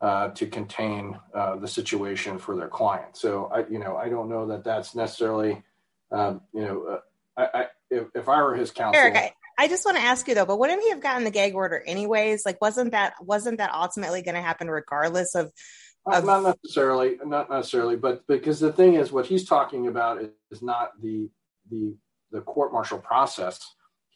uh, to contain uh, the situation for their client. So I, you know, I don't know that that's necessarily, um, you know, uh, I, I, if, if I were his counsel. Eric, I, I just want to ask you though, but wouldn't he have gotten the gag order anyways? Like, wasn't that wasn't that ultimately going to happen regardless of, of? Not necessarily, not necessarily, but because the thing is, what he's talking about is, is not the the the court martial process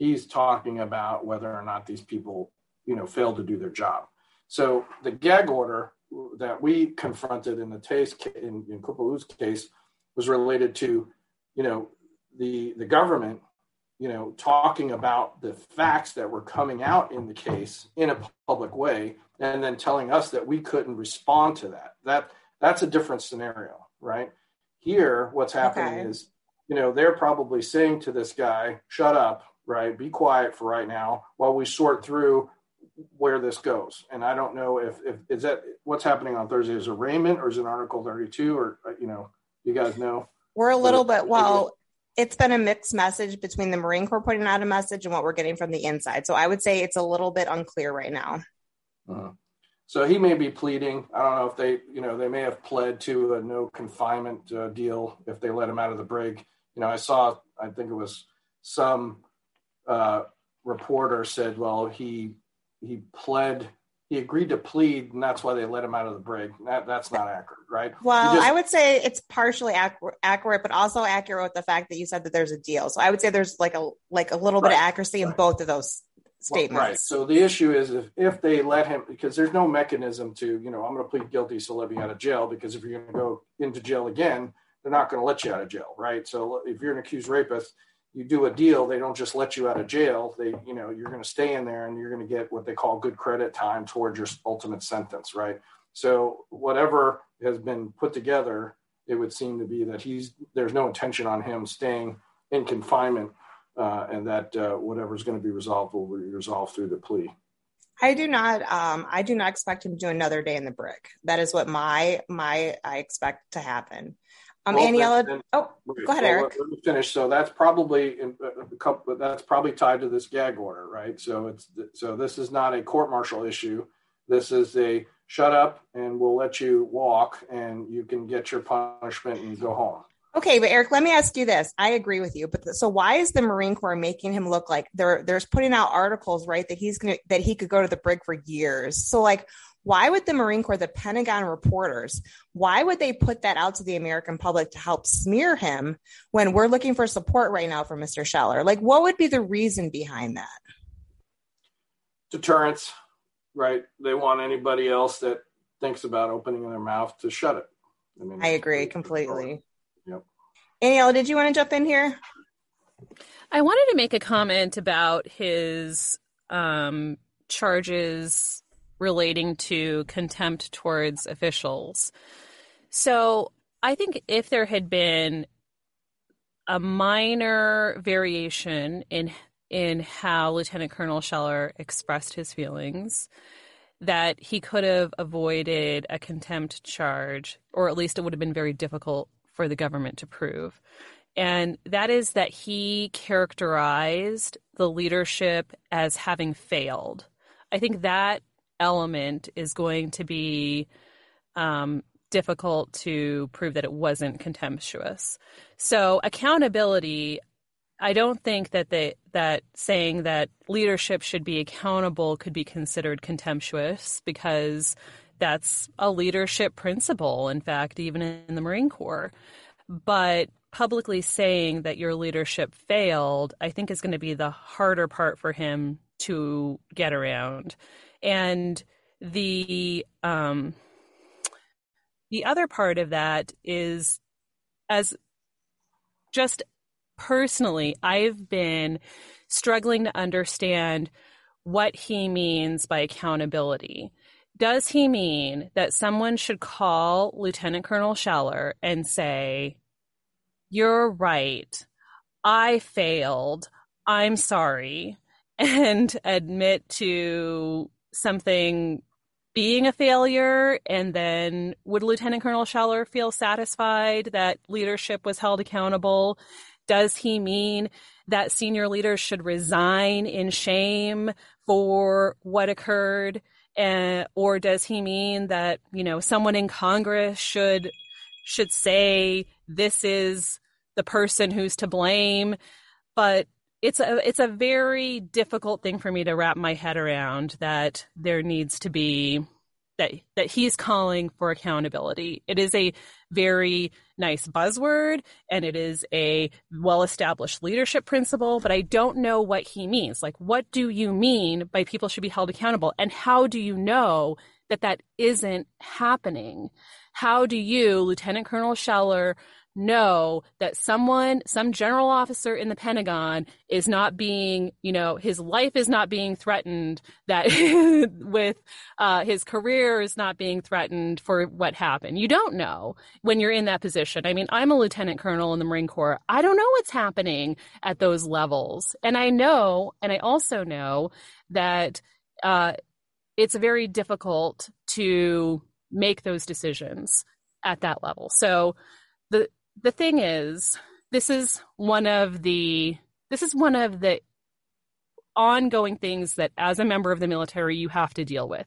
he's talking about whether or not these people, you know, failed to do their job. So the gag order that we confronted in the case in, in Kupolu's case was related to, you know, the the government, you know, talking about the facts that were coming out in the case in a public way, and then telling us that we couldn't respond to that. That that's a different scenario, right? Here, what's happening okay. is, you know, they're probably saying to this guy, "Shut up," right? Be quiet for right now while we sort through where this goes. And I don't know if, if is that what's happening on Thursday is arraignment or is it Article 32 or uh, you know, you guys know. We're a little bit well. It's been a mixed message between the Marine Corps putting out a message and what we're getting from the inside. So I would say it's a little bit unclear right now. Uh-huh. So he may be pleading. I don't know if they, you know, they may have pled to a no confinement uh, deal if they let him out of the brig. You know, I saw, I think it was some uh, reporter said, well, he he pled, he agreed to plead, and that's why they let him out of the brig. That, that's not accurate, right? Well, just, I would say it's partially accurate, accurate, but also accurate with the fact that you said that there's a deal. So I would say there's like a like a little right, bit of accuracy right. in both of those statements. Well, right. So the issue is if, if they let him, because there's no mechanism to, you know, I'm going to plead guilty, so let me out of jail. Because if you're going to go into jail again, they're not going to let you out of jail, right? So if you're an accused rapist, you do a deal, they don't just let you out of jail. They, you know, you're going to stay in there and you're going to get what they call good credit time towards your ultimate sentence, right? So whatever has been put together, it would seem to be that he's there's no intention on him staying in confinement, uh, and that uh, whatever is going to be resolved will be resolved through the plea. I do not. Um, I do not expect him to do another day in the brig. That is what my my I expect to happen. Um, well, Aniela. Then, oh, right, go ahead, Eric. Let me finish. So that's probably in, uh, a couple. That's probably tied to this gag order, right? So it's so this is not a court martial issue. This is a shut up and we'll let you walk and you can get your punishment and go home. Okay, but Eric, let me ask you this. I agree with you, but the, so why is the Marine Corps making him look like there? There's putting out articles, right, that he's gonna that he could go to the brig for years. So like, why would the Marine Corps, the Pentagon reporters, why would they put that out to the American public to help smear him when we're looking for support right now for Mr. Scheller? Like, what would be the reason behind that? Deterrence, right? They want anybody else that thinks about opening their mouth to shut it. I mean, I agree completely. Yep. Aniela, did you want to jump in here? I wanted to make a comment about his um, charges relating to contempt towards officials. So I think if there had been a minor variation in in how Lieutenant Colonel Scheller expressed his feelings, that he could have avoided a contempt charge, or at least it would have been very difficult for the government to prove. And that is that he characterized the leadership as having failed. I think that element is going to be um, difficult to prove that it wasn't contemptuous. So accountability, I don't think that they that saying that leadership should be accountable could be considered contemptuous because that's a leadership principle, in fact, even in the Marine Corps. But publicly saying that your leadership failed, I think is going to be the harder part for him to get around. And the um, the other part of that is as just personally, I've been struggling to understand what he means by accountability does he mean that someone should call Lieutenant Colonel Scheller and say, You're right. I failed. I'm sorry. And admit to something being a failure? And then would Lieutenant Colonel Scheller feel satisfied that leadership was held accountable? Does he mean that senior leaders should resign in shame for what occurred? and, or does he mean that you know someone in Congress should should say this is the person who's to blame? But it's a it's a very difficult thing for me to wrap my head around that there needs to be that that he's calling for accountability. It is a very nice buzzword and it is a well-established leadership principle, but I don't know what he means. Like what do you mean by people should be held accountable and how do you know that that isn't happening? How do you, Lieutenant Colonel Scheller, know that someone, some general officer in the Pentagon is not being, you know, his life is not being threatened, that with uh, his career is not being threatened for what happened. You don't know when you're in that position. I mean, I'm a lieutenant colonel in the Marine Corps. I don't know what's happening at those levels. And I know, and I also know that uh, it's very difficult to make those decisions at that level. So, the thing is, this is one of the this is one of the ongoing things that as a member of the military you have to deal with.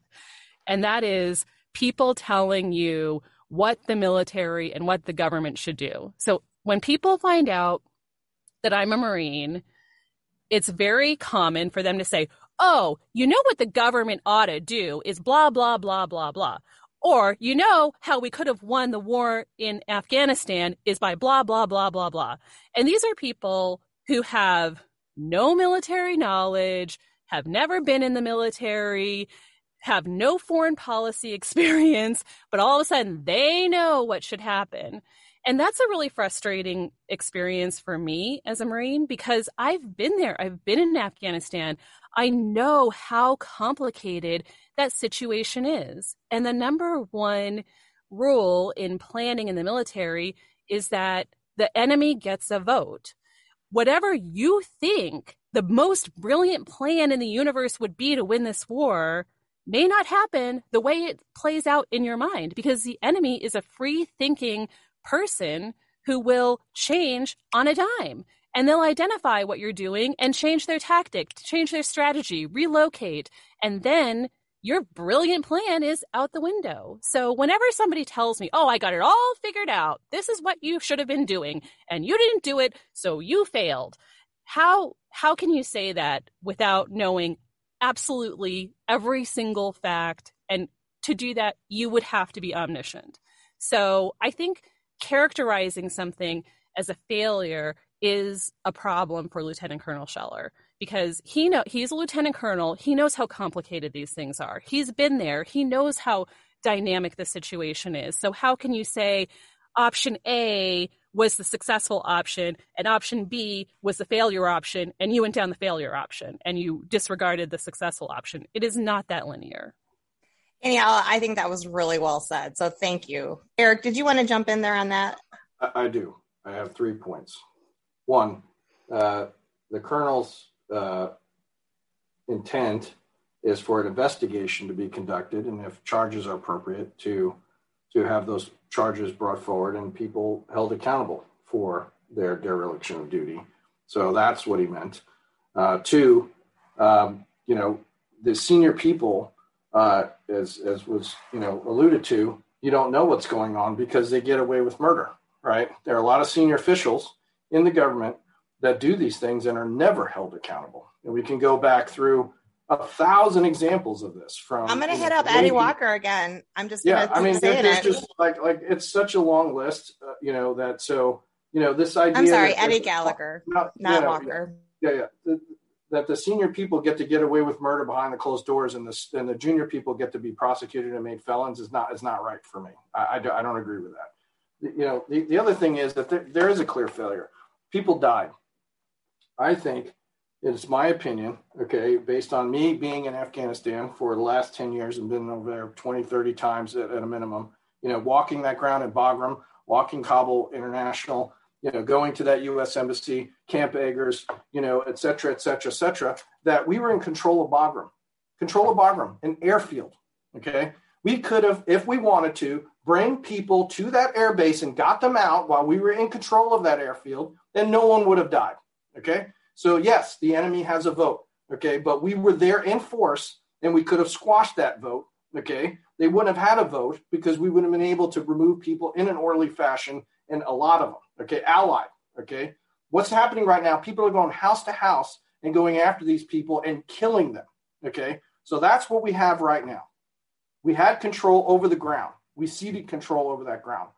And that is people telling you what the military and what the government should do. So when people find out that I'm a Marine, it's very common for them to say, Oh, you know what the government ought to do is blah, blah, blah, blah, blah. Or, you know, how we could have won the war in Afghanistan is by blah, blah, blah, blah, blah. And these are people who have no military knowledge, have never been in the military, have no foreign policy experience, but all of a sudden they know what should happen. And that's a really frustrating experience for me as a Marine because I've been there. I've been in Afghanistan. I know how complicated that situation is. And the number one rule in planning in the military is that the enemy gets a vote. Whatever you think the most brilliant plan in the universe would be to win this war may not happen the way it plays out in your mind because the enemy is a free thinking person who will change on a dime and they'll identify what you're doing and change their tactic, change their strategy, relocate, and then your brilliant plan is out the window. So whenever somebody tells me, "Oh, I got it all figured out. This is what you should have been doing and you didn't do it, so you failed." How how can you say that without knowing absolutely every single fact and to do that you would have to be omniscient. So, I think characterizing something as a failure is a problem for Lieutenant Colonel Scheller because he know he's a lieutenant colonel. He knows how complicated these things are. He's been there. He knows how dynamic the situation is. So how can you say option A was the successful option and option B was the failure option and you went down the failure option and you disregarded the successful option? It is not that linear. Anyhow, I think that was really well said. So thank you. Eric, did you want to jump in there on that? I, I do. I have three points. One, uh, the colonel's uh, intent is for an investigation to be conducted, and if charges are appropriate, to to have those charges brought forward and people held accountable for their dereliction of duty. So that's what he meant. Uh, two, um, you know, the senior people, uh, as as was you know alluded to, you don't know what's going on because they get away with murder, right? There are a lot of senior officials in the government that do these things and are never held accountable. And we can go back through a thousand examples of this from I'm gonna hit know, up Eddie Walker again. I'm just yeah. I mean, there's just like like it's such a long list, uh, you know. That so you know this idea. I'm sorry, Eddie Gallagher, not, not know, Walker. Yeah, yeah. The, that the senior people get to get away with murder behind the closed doors, and the and the junior people get to be prosecuted and made felons is not is not right for me. I, I, I don't agree with that. You know, the, the other thing is that there, there is a clear failure. People died I think it's my opinion, okay, based on me being in Afghanistan for the last 10 years and been over there 20, 30 times at, at a minimum, you know, walking that ground at Bagram, walking Kabul International, you know, going to that U.S. Embassy, Camp Eggers, you know, et cetera, et cetera, et cetera, that we were in control of Bagram, control of Bagram, an airfield, okay? We could have, if we wanted to, bring people to that air base and got them out while we were in control of that airfield, then no one would have died. Okay. So, yes, the enemy has a vote. Okay. But we were there in force and we could have squashed that vote. Okay. They wouldn't have had a vote because we would have been able to remove people in an orderly fashion and a lot of them. Okay. Allied. Okay. What's happening right now? People are going house to house and going after these people and killing them. Okay. So that's what we have right now. We had control over the ground. We ceded control over that ground.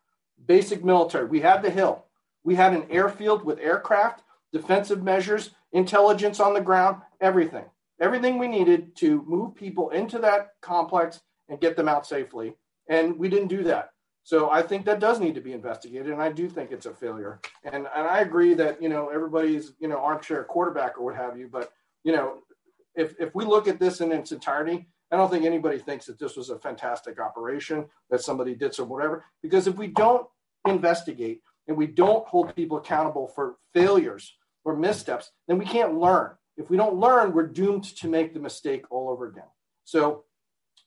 Basic military. We had the hill. We had an airfield with aircraft defensive measures, intelligence on the ground, everything. Everything we needed to move people into that complex and get them out safely. And we didn't do that. So I think that does need to be investigated, and I do think it's a failure. And and I agree that you know everybody's you know armchair quarterback or what have you, but you know if if we look at this in its entirety, I don't think anybody thinks that this was a fantastic operation that somebody did some whatever. Because if we don't investigate and we don't hold people accountable for failures or missteps, then we can't learn. If we don't learn, we're doomed to make the mistake all over again. So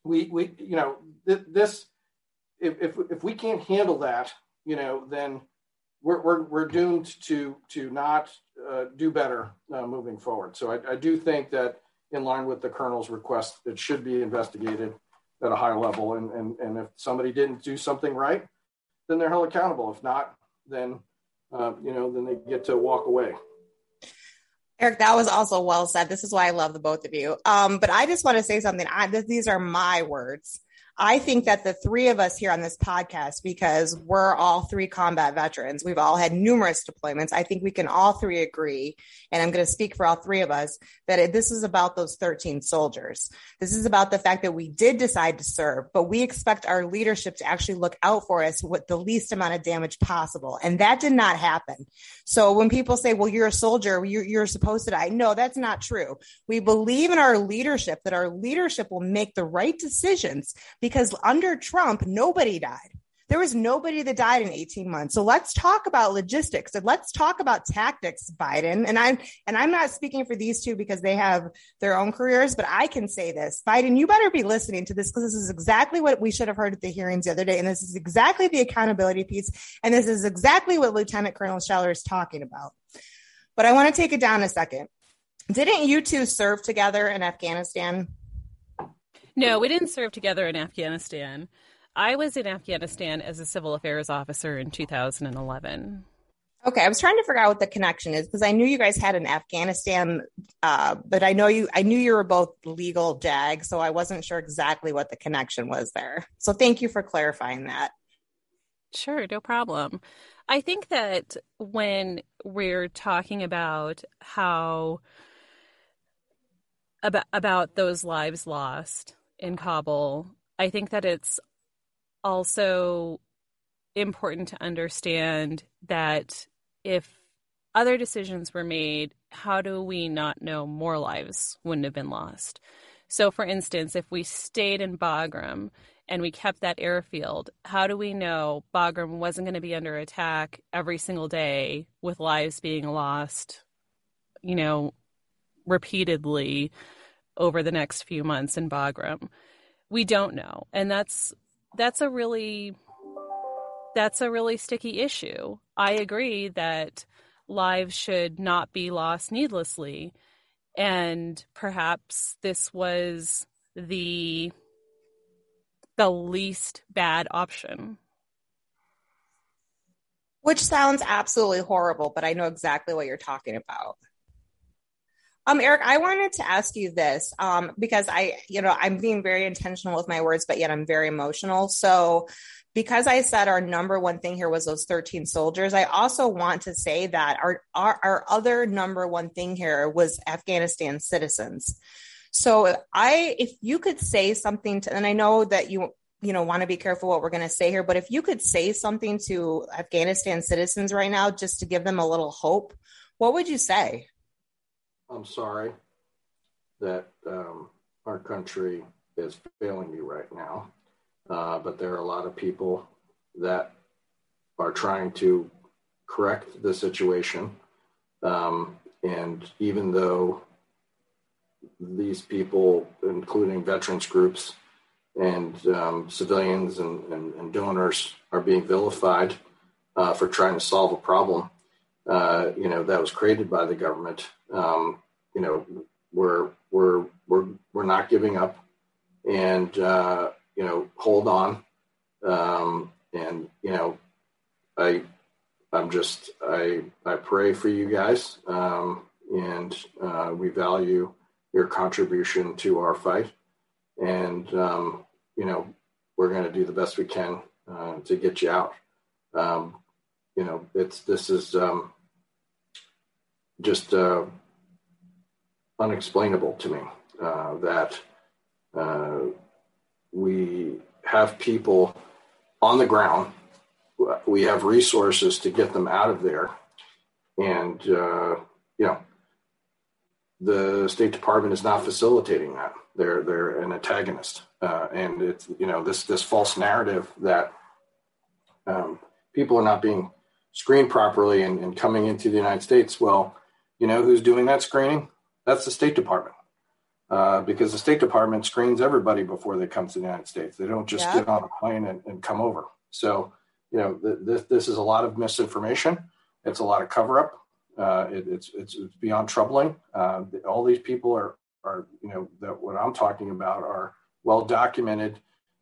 we, we you know, th- this, if, if, if we can't handle that, you know, then we're, we're, we're doomed to, to not uh, do better uh, moving forward. So I, I do think that in line with the colonel's request, it should be investigated at a high level. And, and, and if somebody didn't do something right, then they're held accountable. If not, then, uh, you know, then they get to walk away. Eric, that was also well said. This is why I love the both of you. Um, but I just want to say something. I, these are my words. I think that the three of us here on this podcast, because we're all three combat veterans, we've all had numerous deployments. I think we can all three agree, and I'm going to speak for all three of us, that it, this is about those 13 soldiers. This is about the fact that we did decide to serve, but we expect our leadership to actually look out for us with the least amount of damage possible. And that did not happen. So when people say, well, you're a soldier, you're, you're supposed to die. No, that's not true. We believe in our leadership, that our leadership will make the right decisions because under Trump, nobody died. There was nobody that died in 18 months. So let's talk about logistics and let's talk about tactics, Biden. And I'm and I'm not speaking for these two because they have their own careers, but I can say this. Biden, you better be listening to this because this is exactly what we should have heard at the hearings the other day. And this is exactly the accountability piece. And this is exactly what Lieutenant Colonel Scheller is talking about. But I want to take it down a second. Didn't you two serve together in Afghanistan? No, we didn't serve together in Afghanistan. I was in Afghanistan as a civil affairs officer in 2011. Okay, I was trying to figure out what the connection is because I knew you guys had an Afghanistan, uh, but I know you. I knew you were both legal JAG, so I wasn't sure exactly what the connection was there. So thank you for clarifying that. Sure, no problem. I think that when we're talking about how about about those lives lost in Kabul, I think that it's also important to understand that if other decisions were made, how do we not know more lives wouldn't have been lost? So, for instance, if we stayed in Bagram and we kept that airfield, how do we know Bagram wasn't going to be under attack every single day with lives being lost, you know, repeatedly over the next few months in Bagram? We don't know. And that's that's a really that's a really sticky issue. I agree that lives should not be lost needlessly. And perhaps this was the the least bad option. Which sounds absolutely horrible, but I know exactly what you're talking about. Um, Eric, I wanted to ask you this um, because I, you know, I'm being very intentional with my words, but yet I'm very emotional. So, because I said our number one thing here was those 13 soldiers, I also want to say that our, our, our other number one thing here was Afghanistan citizens. So I, if you could say something to, and I know that you, you know, want to be careful what we're going to say here, but if you could say something to Afghanistan citizens right now, just to give them a little hope, what would you say? I'm sorry that um, our country is failing you right now. Uh, but there are a lot of people that are trying to correct the situation. Um, and even though these people, including veterans groups and um, civilians and, and, and, donors, are being vilified uh, for trying to solve a problem, uh, you know, that was created by the government. Um, you know, we're we're we're we're not giving up, and uh, you know, hold on. Um, and, you know, I, I'm just, I, I pray for you guys. Um, and uh, we value your contribution to our fight. And, um, you know, we're going to do the best we can uh, to get you out. Um, you know, it's, this is um, just uh, unexplainable to me uh, that uh, we have people on the ground. We have resources to get them out of there. And, uh, you know, the State Department is not facilitating that. They're, they're an antagonist. Uh, and it's, you know, this, this false narrative that um, people are not being screened properly and, and coming into the United States. Well, you know who's doing that screening? That's the State Department. Uh, because the State Department screens everybody before they come to the United States. They don't just yeah. get on a plane and, and, come over. So, you know, th- this, this is a lot of misinformation. It's a lot of cover up. Uh, it, it's, it's, it's beyond troubling. Uh, all these people are, are you know, that what I'm talking about are well documented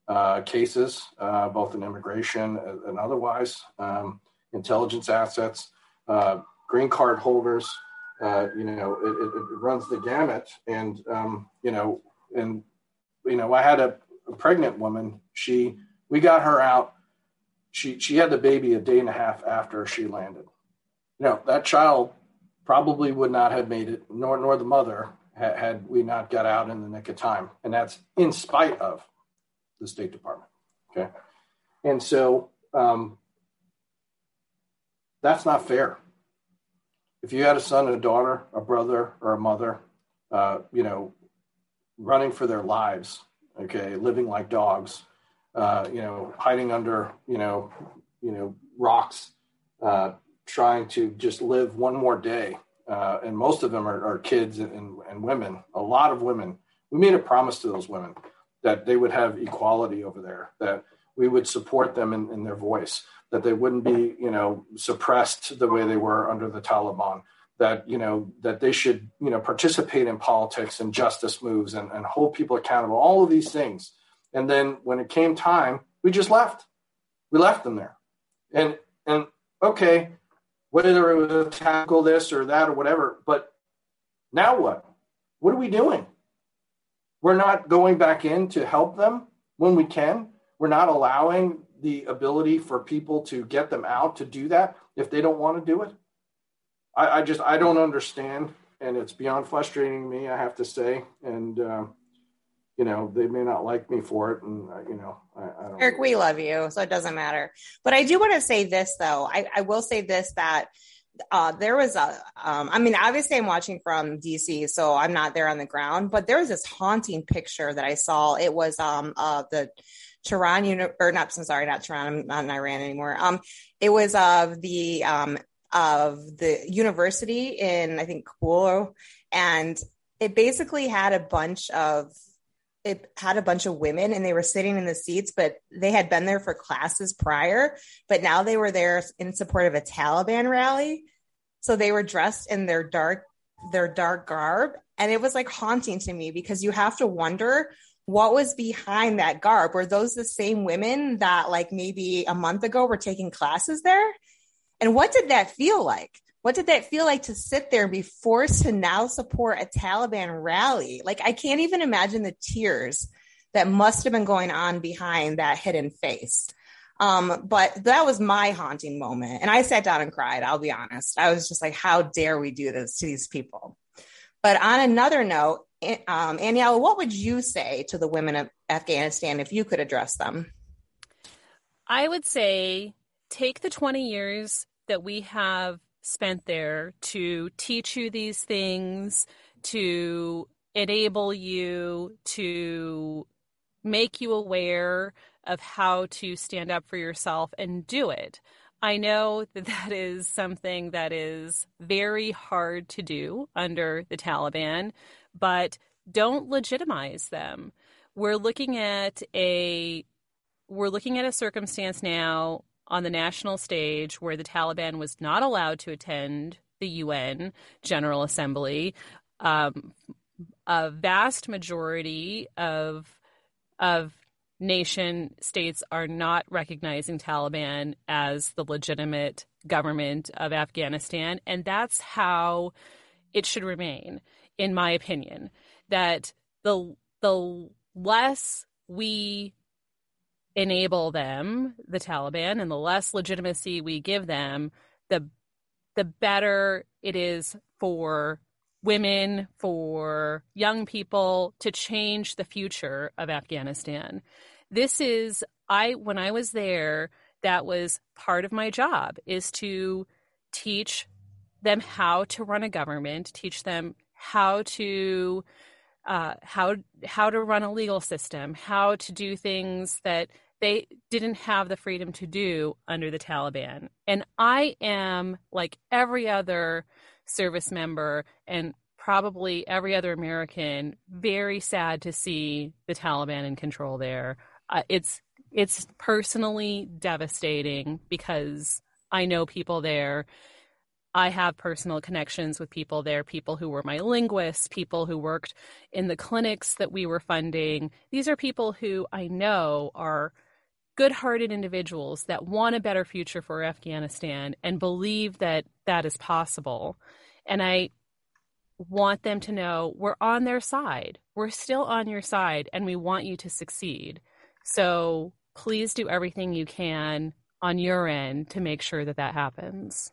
uh, cases, uh, both in immigration and otherwise, um, intelligence assets, green card holders, uh, you know, it, it, it, runs the gamut. And, um, you know, and, you know, I had a, a, pregnant woman. She, we got her out. She, she had the baby a day and a half after she landed. You know, that child probably would not have made it, nor, nor the mother had, had we not got out in the nick of time. And that's in spite of the State Department. Okay. And so, um, that's not fair if you had a son and a daughter, a brother or a mother, uh, you know, running for their lives, okay, living like dogs, uh, you know, hiding under, you know, you know, rocks, uh, trying to just live one more day. Uh, and most of them are, are kids and, and women, a lot of women. We made a promise to those women that they would have equality over there, that we would support them in, in their voice, that they wouldn't be, you know, suppressed the way they were under the Taliban, that you know that they should you know participate in politics and justice moves and, and hold people accountable all of these things. And then when it came time we just left. We left them there. And and okay whether it was tackle this or that or whatever but now what? What are we doing? We're not going back in to help them when we can. We're not allowing the ability for people to get them out to do that if they don't want to do it I, I just I don't understand, and it's beyond frustrating me. I have to say, and uh, you know they may not like me for it, and uh, you know I, I don't. Eric, we love you, so it doesn't matter. But I do want to say this though. I, I will say this that. Uh, there was a, um, I mean, obviously I'm watching from DC, so I'm not there on the ground, but there was this haunting picture that I saw. It was, um, uh, the Tehran, uni- or not, I'm sorry, not Tehran, I'm not in Iran anymore. Um, it was of the, um, of the university in I think Kabul, and it basically had a bunch of it had a bunch of women and they were sitting in the seats, but they had been there for classes prior, but now they were there in support of a Taliban rally. So they were dressed in their dark their dark garb and it was like haunting to me because you have to wonder what was behind that garb were those the same women that like maybe a month ago were taking classes there and what did that feel like? What did that feel like to sit there and be forced to now support a Taliban rally? Like, I can't even imagine the tears that must have been going on behind that hidden face. Um, but that was my haunting moment. And I sat down and cried, I'll be honest. I was just like, how dare we do this to these people? But on another note, um, Aniela, what would you say to the women of Afghanistan if you could address them? I would say take the 20 years that we have spent there to teach you these things, to enable you, to make you aware of how to stand up for yourself and do it. I know that that is something that is very hard to do under the Taliban, but don't legitimize them. We're looking at a we're looking at a circumstance now on the national stage where the Taliban was not allowed to attend the UN General Assembly. Um, a vast majority of of nation states are not recognizing Taliban as the legitimate government of Afghanistan, and that's how it should remain, in my opinion. That the the less we enable them, the Taliban, and the less legitimacy we give them, the the better it is for women, for young people to change the future of Afghanistan. This is I when I was there, that was part of my job is to teach them how to run a government, teach them how to uh, how how to run a legal system, how to do things that they didn't have the freedom to do under the Taliban. And I am like every other service member and probably every other American very sad to see the Taliban in control there. Uh, it's it's personally devastating because I know people there. I have personal connections with people there, people who were my linguists, people who worked in the clinics that we were funding. These are people who I know are good hearted individuals that want a better future for Afghanistan and believe that that is possible. And I want them to know we're on their side. We're still on your side and we want you to succeed. So please do everything you can on your end to make sure that that happens.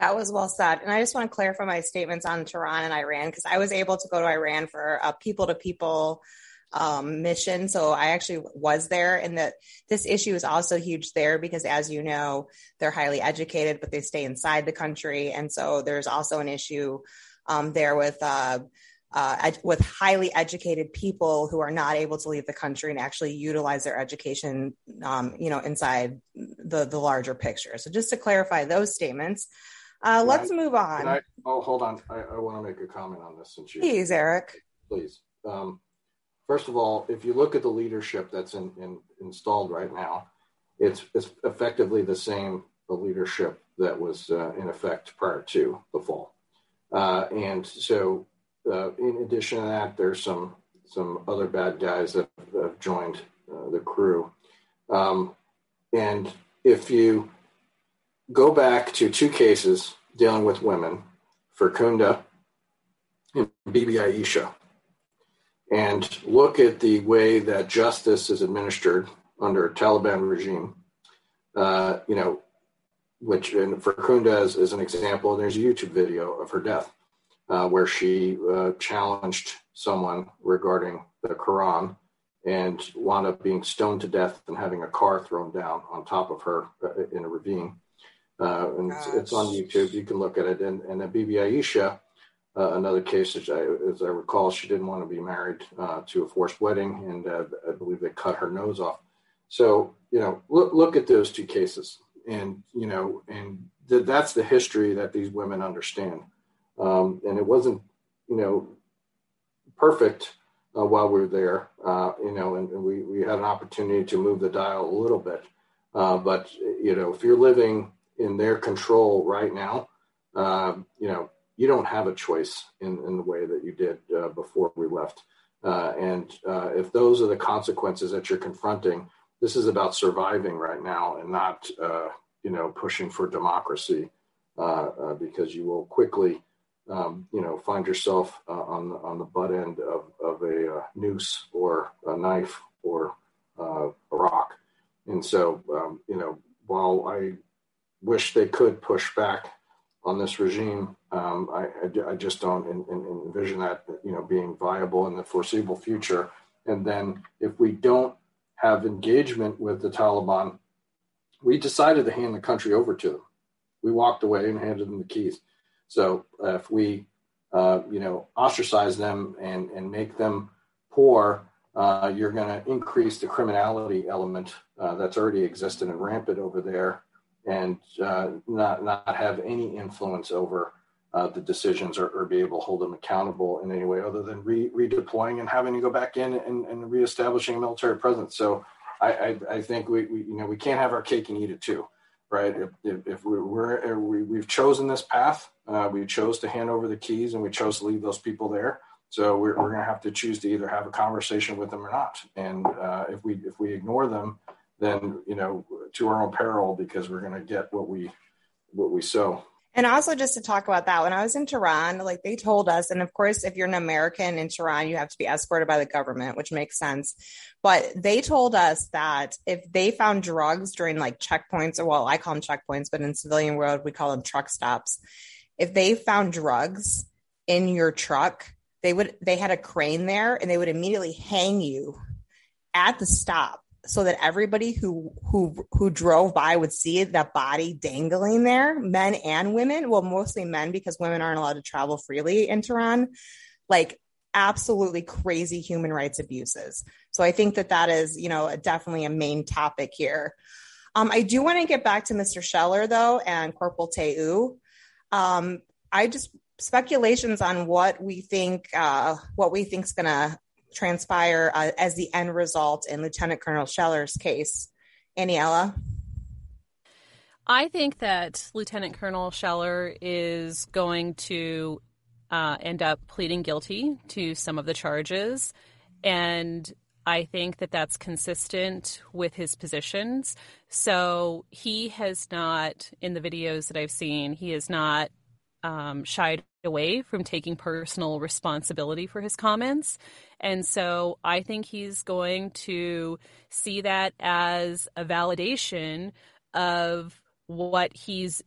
That was well said. And I just want to clarify my statements on Tehran and Iran because I was able to go to Iran for a people to people mission. So I actually was there, and that this issue is also huge there because, as you know, they're highly educated, but they stay inside the country, and so there's also an issue um, there with. Uh, uh, ed- with highly educated people who are not able to leave the country and actually utilize their education, um, you know, inside the the larger picture. So just to clarify those statements, uh, let's I, move on. I, oh, hold on. I, I want to make a comment on this since you. Please, Eric. Please. Um, first of all, if you look at the leadership that's in, in, installed right now, it's, it's effectively the same the leadership that was uh, in effect prior to the fall. Uh, and so, uh, in addition to that, there's some some other bad guys that have joined uh, the crew. Um, and if you go back to two cases dealing with women, Farkhunda and Bibi Aisha, and look at the way that justice is administered under a Taliban regime, uh, you know, which and Farkhunda is, is an example. There's a YouTube video of her death uh, where she uh, challenged someone regarding the Quran and wound up being stoned to death and having a car thrown down on top of her uh, in a ravine. Uh, and it's, it's, on YouTube. You can look at it. And, and Bibi Aisha, uh, another case, as I, as I, recall, she didn't want to be married uh, to a forced wedding, and uh, I believe they cut her nose off. So, you know, look, look at those two cases. And, you know, and th- that's the history that these women understand. Um, and it wasn't, you know, perfect uh, while we were there, uh, you know, and, and, we, we had an opportunity to move the dial a little bit. Uh, but, you know, if you're living in their control right now, um, you know, you don't have a choice in, in the way that you did uh, before we left. Uh, and uh, if those are the consequences that you're confronting, this is about surviving right now and not, you know, pushing for democracy because you will quickly um, you know, find yourself uh, on the, on the butt end of, of a uh, noose or a knife or uh, a rock. And so, um, you know, while I wish they could push back on this regime, um, I, I, I, just don't in, in, envision that, you know, being viable in the foreseeable future. And then if we don't have engagement with the Taliban, we decided to hand the country over to them. We walked away and handed them the keys so uh, if we, uh, you know, ostracize them and, and make them poor, uh, you're going to increase the criminality element uh, that's already existed and rampant over there and uh, not, not have any influence over uh, the decisions or, or, be able to hold them accountable in any way other than re- redeploying and having to go back in and, and reestablishing a military presence. So I, I, I think we, we, you know, we can't have our cake and eat it too right? If, if, if we, are we, have chosen this path, uh, we chose to hand over the keys and we chose to leave those people there. So we're, we're going to have to choose to either have a conversation with them or not. And uh, if we if we ignore them, then you know to our own peril because we're going to get what we what we sow. And also, just to talk about that, when I was in Tehran, like they told us, and of course, if you're an American in Tehran, you have to be escorted by the government, which makes sense. But they told us that if they found drugs during like checkpoints, or well, I call them checkpoints, but in civilian world, we call them truck stops. If they found drugs in your truck, they would, they had a crane there and they would immediately hang you at the stop so that everybody who who who drove by would see that body dangling there, men and women. Well, mostly men because women aren't allowed to travel freely in Tehran. Like absolutely crazy human rights abuses. So I think that that is, you know, definitely a main topic here. Um, I do want to get back to Mr. Scheller though and Corporal Teu. Um, I just speculations on what we think uh, what we think is going to transpire uh, as the end result in Lieutenant Colonel Scheller's case. Aniela? I think that Lieutenant Colonel Scheller is going to uh, end up pleading guilty to some of the charges. And I think that that's consistent with his positions. So he has not, in the videos that I've seen, he has not um, shied away from taking personal responsibility for his comments. And so I think he's going to see that as a validation of what he's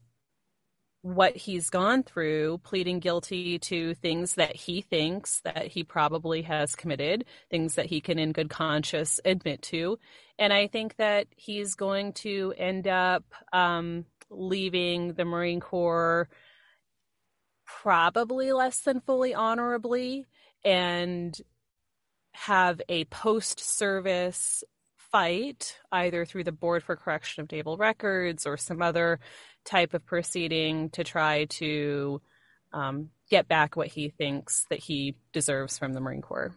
what he's gone through pleading guilty to things that he thinks that he probably has committed things that he can in good conscience admit to and i think that he's going to end up um, leaving the marine corps probably less than fully honorably and have a post service fight either through the board for correction of naval records or some other type of proceeding to try to um, get back what he thinks that he deserves from the marine corps.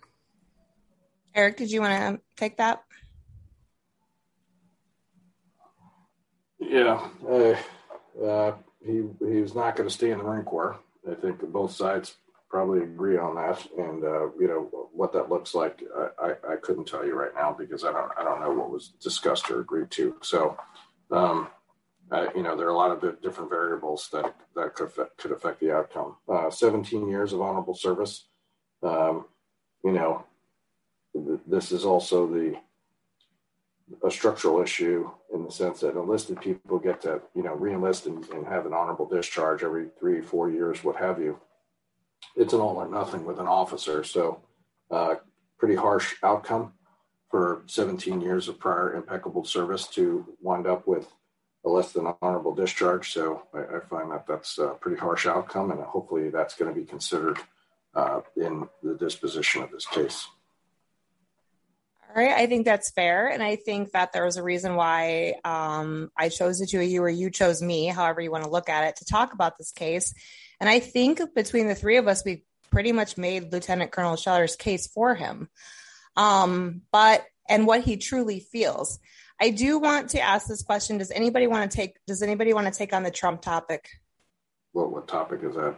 Eric did you want to take that? Yeah uh, uh, he he was not going to stay in the marine corps I think both sides probably agree on that, and uh, you know what that looks like. I, I, I, couldn't tell you right now because I don't I don't know what was discussed or agreed to. So, um, you know, there are a lot of different variables that that could affect, could affect the outcome. Uh, 17 years of honorable service. Um, you know, th- this is also the a structural issue in the sense that enlisted people get to you know reenlist and, and have an honorable discharge every three four years what have you. It's an all or nothing with an officer. So uh, pretty harsh outcome for 17 years of prior impeccable service to wind up with a less than honorable discharge. So i, I find that that's a pretty harsh outcome and hopefully that's going to be considered uh, in the disposition of this case all right, I think that's fair, and I think that there was a reason why um, I chose the two of you, or you chose me, however you want to look at it, to talk about this case. And I think between the three of us, we pretty much made Lieutenant Colonel Scheller's case for him, um, but and what he truly feels. I do want to ask this question: Does anybody want to take? Does anybody want to take on the Trump topic? What what topic is that?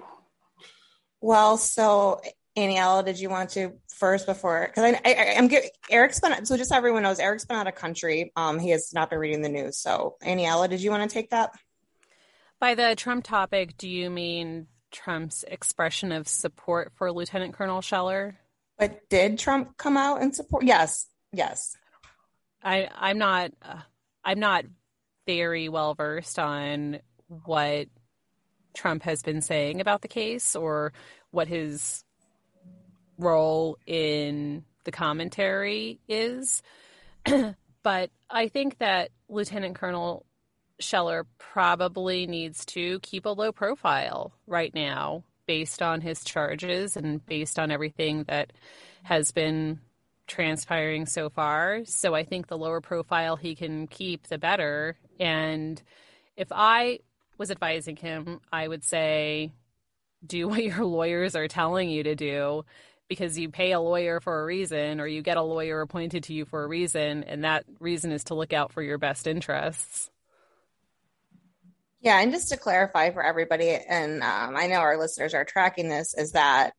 Well, so Aniela, did you want to first before? Because I, am get Eric's been so just so everyone knows, Eric's been out of country. Um, he has not been reading the news. So, Aniela, did you want to take that? By the Trump topic, do you mean Trump's expression of support for Lieutenant Colonel Scheller? But did Trump come out and support? Yes, yes. I I'm not uh, I'm not very well versed on what Trump has been saying about the case or what his role in the commentary is. but I think that Lieutenant Colonel Scheller probably needs to keep a low profile right now based on his charges and based on everything that has been transpiring so far. So I think the lower profile he can keep, the better. And if I was advising him, I would say, do what your lawyers are telling you to do because you pay a lawyer for a reason or you get a lawyer appointed to you for a reason and that reason is to look out for your best interests. Yeah and just to clarify for everybody and um, i know our listeners are tracking this is that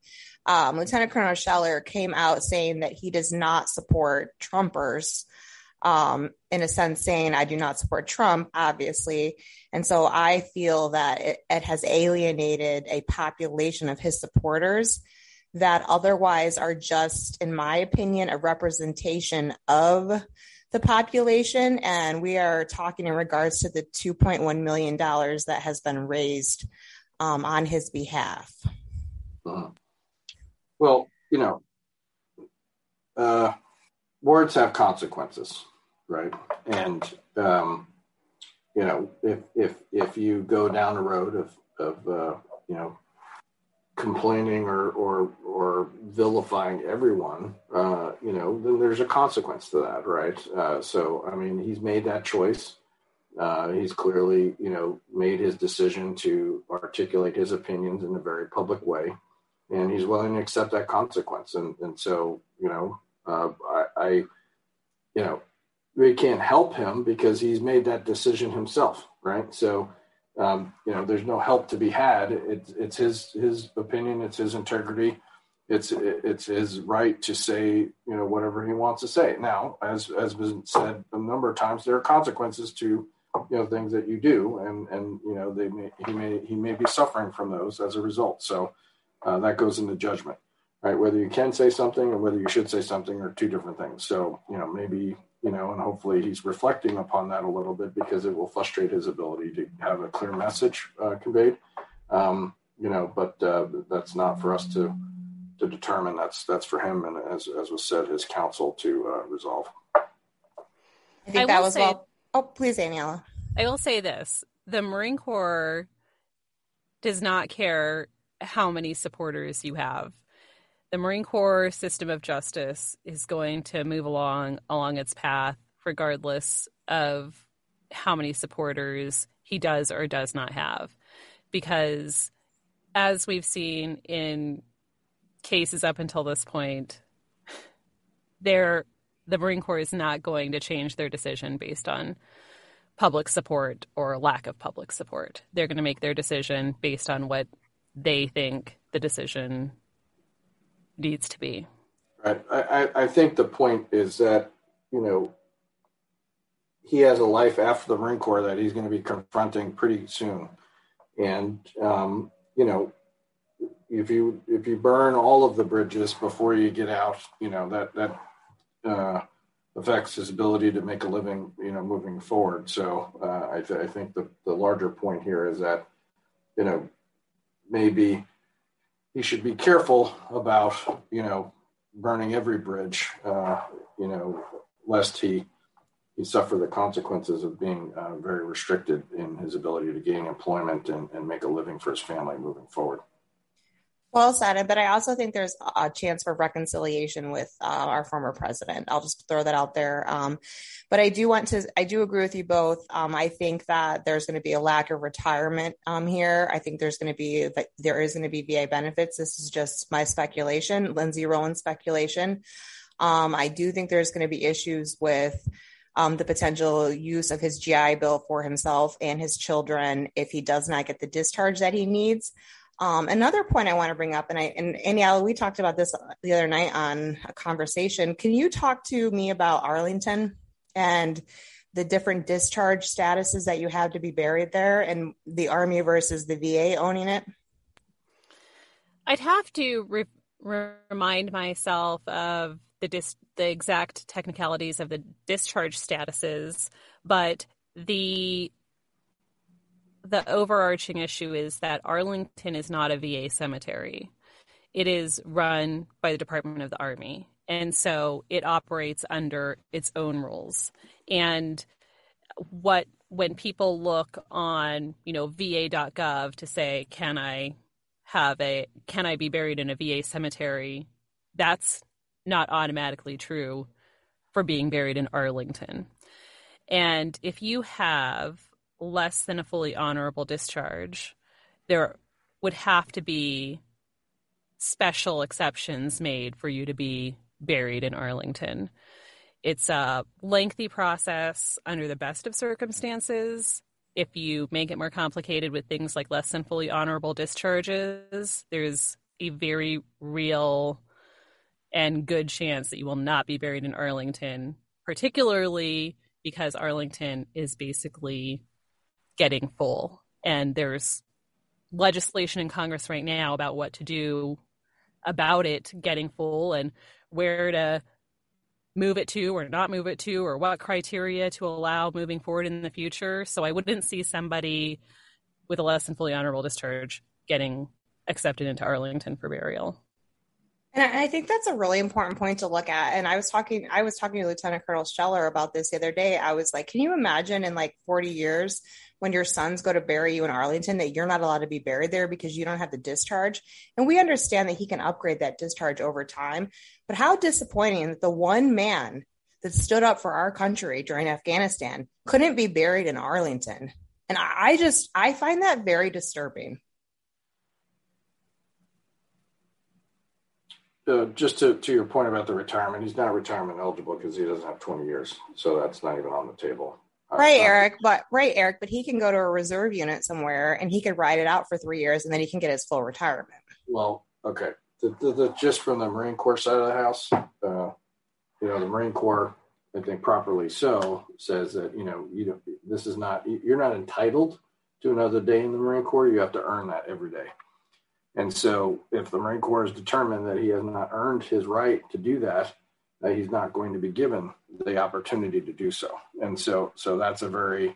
um, lieutenant colonel scheller came out saying that he does not support trumpers um, in a sense saying i do not support trump obviously. And so i feel that it, it has alienated a population of his supporters that otherwise are just, in my opinion, a representation of the population. And we are talking in regards to the $2.1 million that has been raised um, on his behalf. Uh-huh. Well, you know, uh, words have consequences, right? And, um, you know, if, if, if you go down a road of, of uh, you know, complaining or or or vilifying everyone, uh, you know, then there's a consequence to that, right? Uh, so, I mean, he's made that choice. Uh, he's clearly, you know, made his decision to articulate his opinions in a very public way, and he's willing to accept that consequence. And and so, you know, uh, I, I, you know, we can't help him because he's made that decision himself, right? So um, you know, there's no help to be had. It's it's his his opinion. It's his integrity. It's it's his right to say you know whatever he wants to say. Now, as as been said a number of times, there are consequences to you know things that you do, and and you know they may he may he may be suffering from those as a result. So uh, that goes into judgment, right? Whether you can say something or whether you should say something are two different things. So you know maybe you know, and hopefully he's reflecting upon that a little bit because it will frustrate his ability to have a clear message uh, conveyed. Um, you know, but uh, that's not for us to to determine. That's that's for him, and as as was said, his counsel to uh, resolve. I think I that was say, well. Oh, please, Aniela. I will say this: the Marine Corps does not care how many supporters you have the Marine Corps system of justice is going to move along along its path regardless of how many supporters he does or does not have because as we've seen in cases up until this point there the Marine Corps is not going to change their decision based on public support or lack of public support. They're going to make their decision based on what they think the decision needs to be. Right. I, I think the point is that, you know, he has a life after the Marine Corps that he's going to be confronting pretty soon. And, um, you know, if you if you burn all of the bridges before you get out, you know that that uh, affects his ability to make a living, you know, moving forward. So uh, I, th- I think the the larger point here is that, you know, maybe he should be careful about you know burning every bridge, uh, you know, lest he he suffer the consequences of being uh, very restricted in his ability to gain employment and, and make a living for his family moving forward. Well said, but I also think there's a chance for reconciliation with uh, our former president. I'll just throw that out there. Um, but I do want to, I do agree with you both. Um, I think that there's going to be a lack of retirement um, here. I think there's going to be, there is going to be VA benefits. This is just my speculation, Lindsay Rowan speculation. Um, I do think there's going to be issues with um, the potential use of his GI Bill for himself and his children if he does not get the discharge that he needs. Um, another point I want to bring up, and I and Aniela, we talked about this the other night on a conversation. Can you talk to me about Arlington and the different discharge statuses that you have to be buried there, and the Army versus the VA owning it? I'd have to re- remind myself of the dis- the exact technicalities of the discharge statuses, but the the overarching issue is that Arlington is not a VA cemetery. It is run by the Department of the Army. And so it operates under its own rules. And what when people look on, you know, va.gov to say, can I have a can I be buried in a VA cemetery? That's not automatically true for being buried in Arlington. And if you have less than a fully honorable discharge, there would have to be special exceptions made for you to be buried in Arlington. It's a lengthy process under the best of circumstances. If you make it more complicated with things like less than fully honorable discharges, there's a very real and good chance that you will not be buried in Arlington, particularly because Arlington is basically getting full. And there's legislation in Congress right now about what to do about it getting full and where to move it to or not move it to or what criteria to allow moving forward in the future. So I wouldn't see somebody with a less than fully honorable discharge getting accepted into Arlington for burial. And I think that's a really important point to look at. And I was talking, I was talking to Lieutenant Colonel Scheller about this the other day. I was like, can you imagine in like 40 years when your sons go to bury you in Arlington that you're not allowed to be buried there because you don't have the discharge? And we understand that he can upgrade that discharge over time. But how disappointing that the one man that stood up for our country during Afghanistan couldn't be buried in Arlington. And I just, I find that very disturbing. Uh, just to, to your point about the retirement, he's not retirement eligible because he doesn't have 20 years. So that's not even on the table. Uh, right, uh, Eric, but right, Eric, but he can go to a reserve unit somewhere and he could ride it out for three years and then he can get his full retirement. Well, okay. The, the, the just from the Marine Corps side of the house, uh, you know, the Marine Corps, I think properly so, says that, you know, you don't, this is not, you're not entitled to another day in the Marine Corps. You have to earn that every day. And so, if the Marine Corps is determined that he has not earned his right to do that, that he's not going to be given the opportunity to do so. And so, so that's a very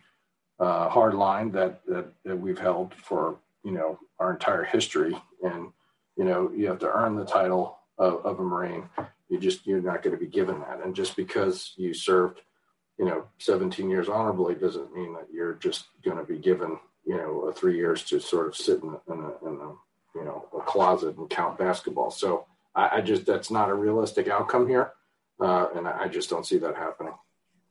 uh, hard line that, that that we've held for you know our entire history. And you know, you have to earn the title of, of a Marine. You just you're not going to be given that. And just because you served, you know, 17 years honorably doesn't mean that you're just going to be given you know three years to sort of sit in, in, a, in a you know a closet and count basketball. So I, I just that's not a realistic outcome here, uh, and I just don't see that happening.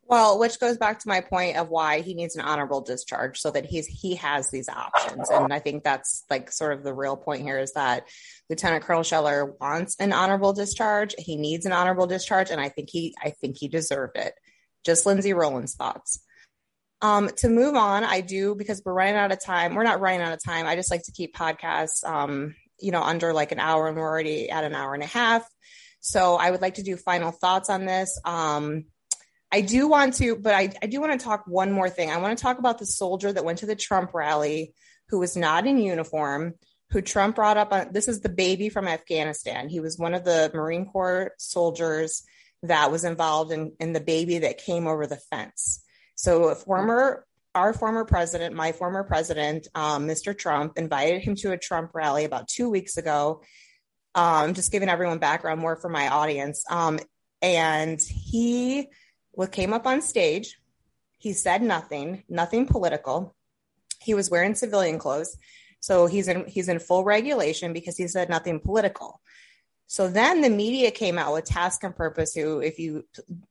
Well, which goes back to my point of why he needs an honorable discharge so that he's he has these options. And I think that's like sort of the real point here is that Lieutenant Colonel Scheller wants an honorable discharge. He needs an honorable discharge, and I think he I think he deserved it. Just Lindsay Rowland's thoughts. Um, to move on, I do because we're running out of time. We're not running out of time. I just like to keep podcasts, um, you know, under like an hour, and we're already at an hour and a half. So I would like to do final thoughts on this. Um, I do want to, but I, I do want to talk one more thing. I want to talk about the soldier that went to the Trump rally who was not in uniform, who Trump brought up on this is the baby from Afghanistan. He was one of the Marine Corps soldiers that was involved in, in the baby that came over the fence. So former our former president, my former president, um, Mr. Trump, invited him to a Trump rally about two weeks ago. Um, just giving everyone background more for my audience. Um, and he came up on stage. He said nothing, nothing political. He was wearing civilian clothes. So he's in he's in full regulation because he said nothing political. So then the media came out with Task and Purpose, who, if you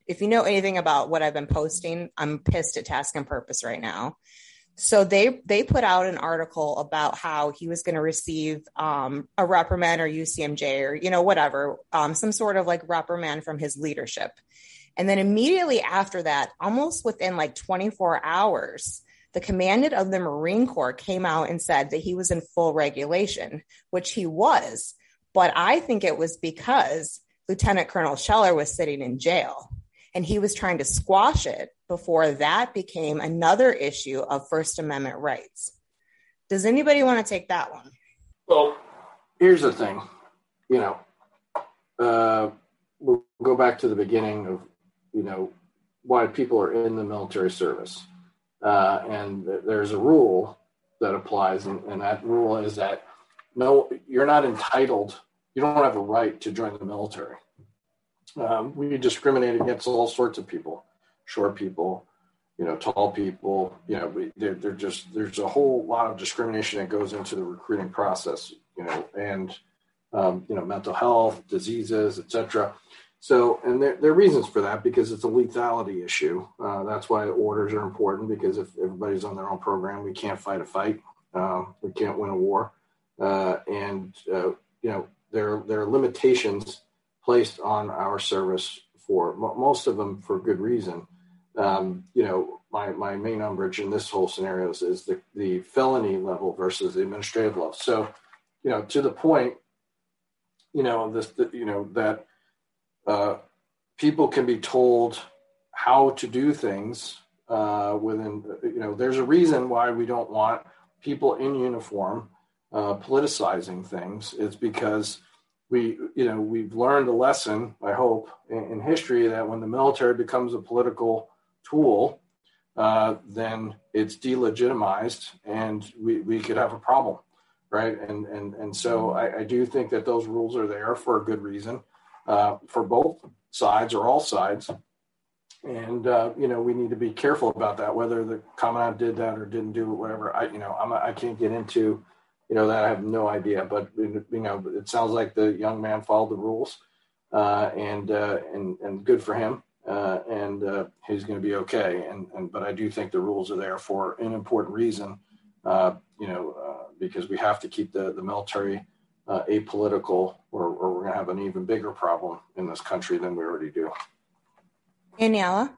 if you know anything about what I've been posting, I'm pissed at Task and Purpose right now. So they they put out an article about how he was going to receive um, a reprimand or UCMJ or you know whatever, um, some sort of like reprimand from his leadership. And then immediately after that, almost within like 24 hours, the commandant of the Marine Corps came out and said that he was in full regulation, which he was. But I think it was because Lieutenant Colonel Scheller was sitting in jail and he was trying to squash it before that became another issue of First Amendment rights. Does anybody want to take that one? Well, here's the thing. You know, uh, we'll go back to the beginning of, you know, why people are in the military service. Uh, and there's a rule that applies, and, and that rule is that no, you're not entitled you don't have a right to join the military. Um, we discriminate against all sorts of people, short people, you know, tall people. You know, they're, they're just there's a whole lot of discrimination that goes into the recruiting process. You know, and um, you know, mental health, diseases, etc. So, and there, there, are reasons for that because it's a lethality issue. Uh, that's why orders are important because if everybody's on their own program, we can't fight a fight. Uh, we can't win a war. Uh, and, uh, you know, there there are limitations placed on our service for most of them for good reason. Um, you know, my, my main umbrage in this whole scenario is, is the, the felony level versus the administrative level. So, you know, to the point, you know, this, the, you know, that uh, people can be told how to do things uh, within, you know, there's a reason why we don't want people in uniform uh, politicizing things. It's because we, you know, we've learned a lesson, I hope, in, in history that when the military becomes a political tool, uh, then it's delegitimized and we, we could have a problem, right? And and and so I, I do think that those rules are there for a good reason, uh, for both sides or all sides. And uh, you know we need to be careful about that, whether the commandant did that or didn't do it, whatever. I you know I'm I can't get into you know, that I have no idea. But you know, it sounds like the young man followed the rules, uh, and uh, and and good for him. Uh, and uh, he's going to be okay. And, and but I do think the rules are there for an important reason. Uh, you know, uh, because we have to keep the the military apolitical, or, or we're going to have an even bigger problem in this country than we already do. Aniela,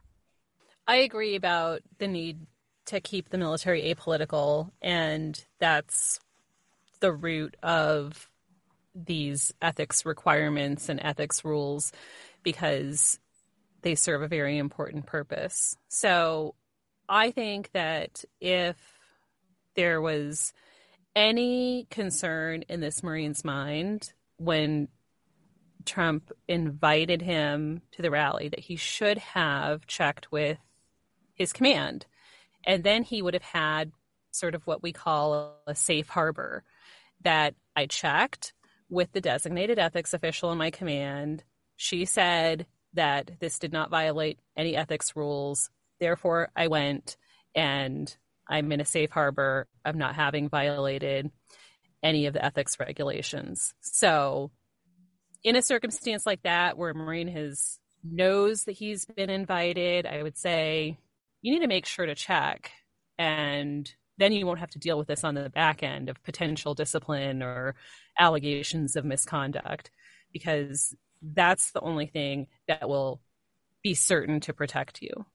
I agree about the need to keep the military apolitical, and that's the root of these ethics requirements and ethics rules because they serve a very important purpose. So I think that if there was any concern in this Marine's mind when Trump invited him to the rally, that he should have checked with his command. And then he would have had sort of what we call a safe harbor that I checked with the designated ethics official in my command. She said that this did not violate any ethics rules. Therefore, I went and I'm in a safe harbor of not having violated any of the ethics regulations. So, in a circumstance like that where a Marine has knows that he's been invited, I would say you need to make sure to check and then you won't have to deal with this on the back end of potential discipline or allegations of misconduct because that's the only thing that will be certain to protect you.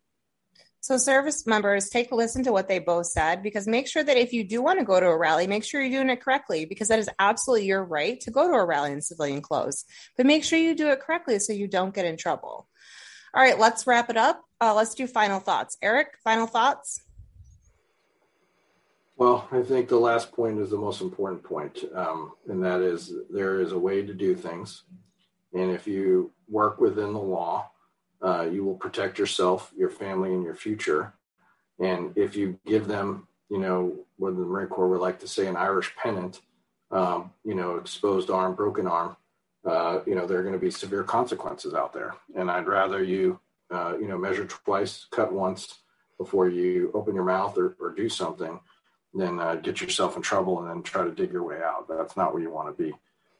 So, service members, take a listen to what they both said because make sure that if you do want to go to a rally, make sure you're doing it correctly because that is absolutely your right to go to a rally in civilian clothes. But make sure you do it correctly so you don't get in trouble. All right, let's wrap it up. Uh, let's do final thoughts. Eric, final thoughts? Well, I think the last point is the most important point, um, and that is there is a way to do things. And if you work within the law, uh, you will protect yourself, your family, and your future. And if you give them, you know, what the Marine Corps would like to say, an Irish pennant, um, you know, exposed arm, broken arm, uh, you know, there are going to be severe consequences out there. And I'd rather you, uh, you know, measure twice, cut once before you open your mouth or, or do something than uh, get yourself in trouble and then try to dig your way out. That's not where you want to be.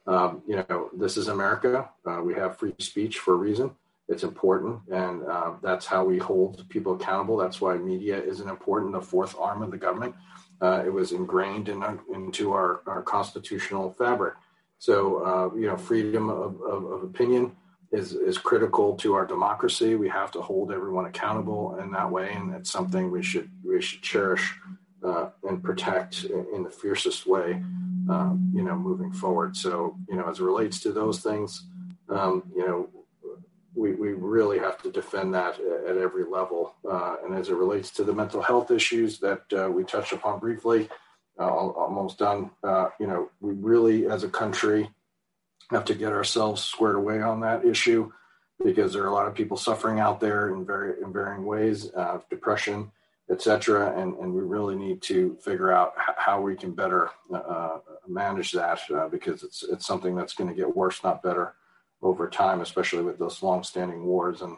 Um, you know, this is America. Uh, we have free speech for a reason it's important and uh, that's how we hold people accountable that's why media isn't important the fourth arm of the government uh, it was ingrained in, into our, our constitutional fabric so uh, you know freedom of, of, of, opinion is, is critical to our democracy we have to hold everyone accountable in that way and it's something we should we should cherish uh, and protect in, the fiercest way um, you know moving forward so you know as it relates to those things um, you know we, we really have to defend that at every level. Uh, and as it relates to the mental health issues that uh, we touched upon briefly, uh, almost done, uh, you know, we really, as a country, have to get ourselves squared away on that issue because there are a lot of people suffering out there in very in varying ways, uh, depression, etc. And, and we really need to figure out how we can better uh, manage that because it's it's something that's going to get worse, not better over time, especially with those long-standing wars and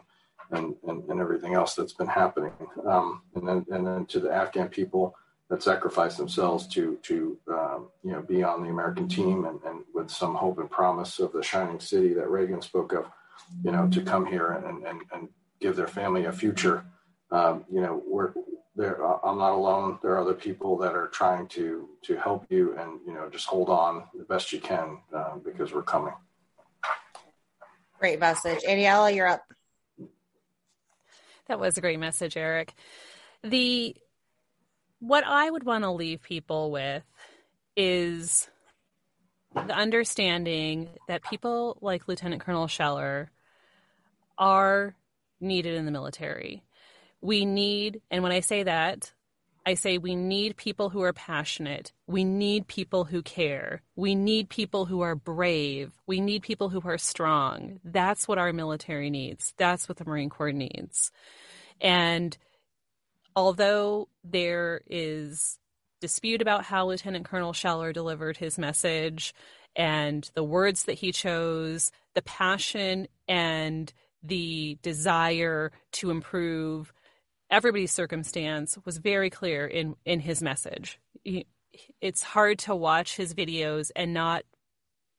and, and, and everything else that's been happening. Um, and then and then to the Afghan people that sacrificed themselves to to um, you know be on the American team and, and with some hope and promise of the shining city that Reagan spoke of, you know, to come here and and, and give their family a future. Um, you know, we're there. I'm not alone. There are other people that are trying to to help you, and you know, just hold on the best you can uh, because we're coming. Great message. Aniela, you're up. That was a great message, Eric. The what I would want to leave people with is the understanding that people like Lieutenant Colonel Scheller are needed in the military. We need, and when I say that, I say we need people who are passionate. We need people who care. We need people who are brave. We need people who are strong. That's what our military needs. That's what the Marine Corps needs. And although there is dispute about how Lieutenant Colonel Scheller delivered his message and the words that he chose, the passion and the desire to improve everybody's circumstance was very clear in in his message. It's hard to watch his videos and not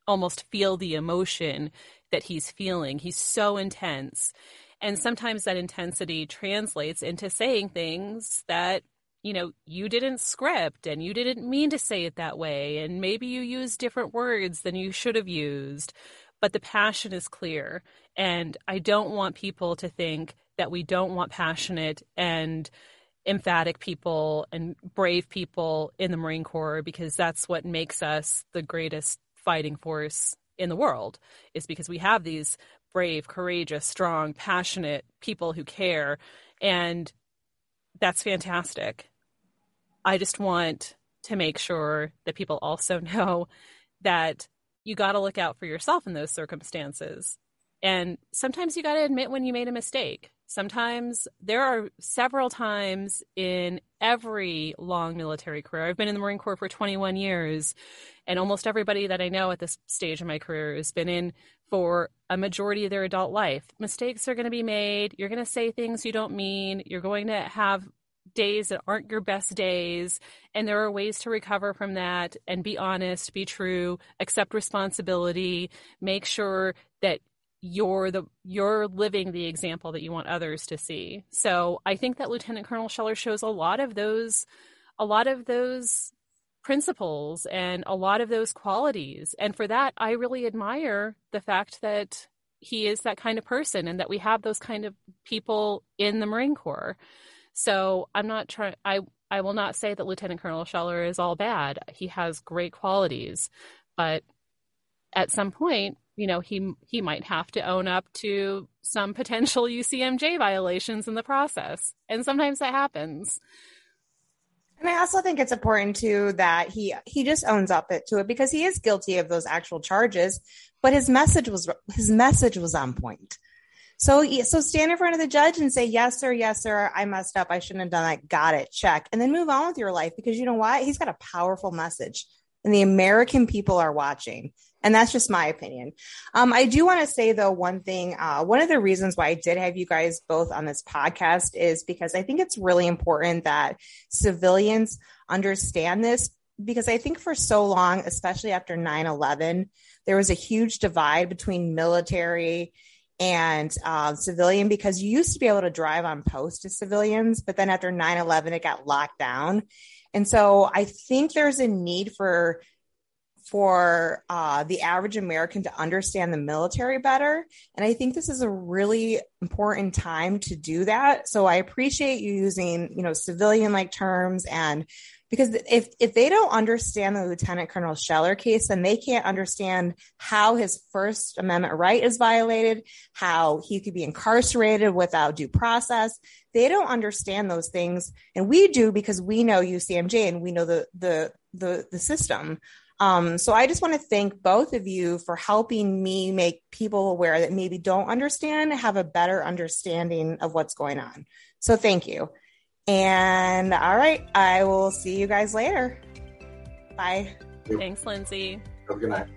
almost feel the emotion that he's feeling. He's so intense. And sometimes that intensity translates into saying things that, you know, you didn't script and you didn't mean to say it that way. And maybe you used different words than you should have used. But the passion is clear. And I don't want people to think that we don't want passionate and emphatic people and brave people in the Marine Corps because that's what makes us the greatest fighting force in the world is because we have these brave, courageous, strong, passionate people who care and that's fantastic. I just want to make sure that people also know that you got to look out for yourself in those circumstances. And sometimes you got to admit when you made a mistake. Sometimes there are several times in every long military career. I've been in the Marine Corps for 21 years, and almost everybody that I know at this stage of my career has been in for a majority of their adult life. Mistakes are going to be made. You're going to say things you don't mean. You're going to have days that aren't your best days and there are ways to recover from that and be honest be true accept responsibility make sure that you're the you're living the example that you want others to see. So I think that Lieutenant Colonel Scheller shows a lot of those a lot of those principles and a lot of those qualities. And for that I really admire the fact that he is that kind of person and that we have those kind of people in the Marine Corps. So I'm not trying. I I will not say that Lieutenant Colonel Scheller is all bad. He has great qualities, but at some point, you know, he he might have to own up to some potential UCMJ violations in the process, and sometimes that happens. And I also think it's important too that he he just owns up it to it because he is guilty of those actual charges, but his message was his message was on point. So so stand in front of the judge and say yes sir, yes sir, I messed up, I shouldn't have done that. Got it, check, and then move on with your life because you know what? He's got a powerful message, and the American people are watching. And that's just my opinion. Um, I do want to say, though, one thing. Uh, one of the reasons why I did have you guys both on this podcast is because I think it's really important that civilians understand this. Because I think for so long, especially after 9 11, there was a huge divide between military and uh, civilian because you used to be able to drive on post as civilians, but then after 9 11, it got locked down. And so I think there's a need for for uh, the average American to understand the military better. And I think this is a really important time to do that. So I appreciate you using, you know, civilian like terms and because if if they don't understand the Lieutenant Colonel Scheller case, then they can't understand how his First Amendment right is violated, how he could be incarcerated without due process. They don't understand those things, and we do because we know UCMJ and we know the the the, the system. Um, so I just want to thank both of you for helping me make people aware that maybe don't understand have a better understanding of what's going on. So thank you. And all right, I will see you guys later. Bye. Thanks, Lindsay. Have a good night.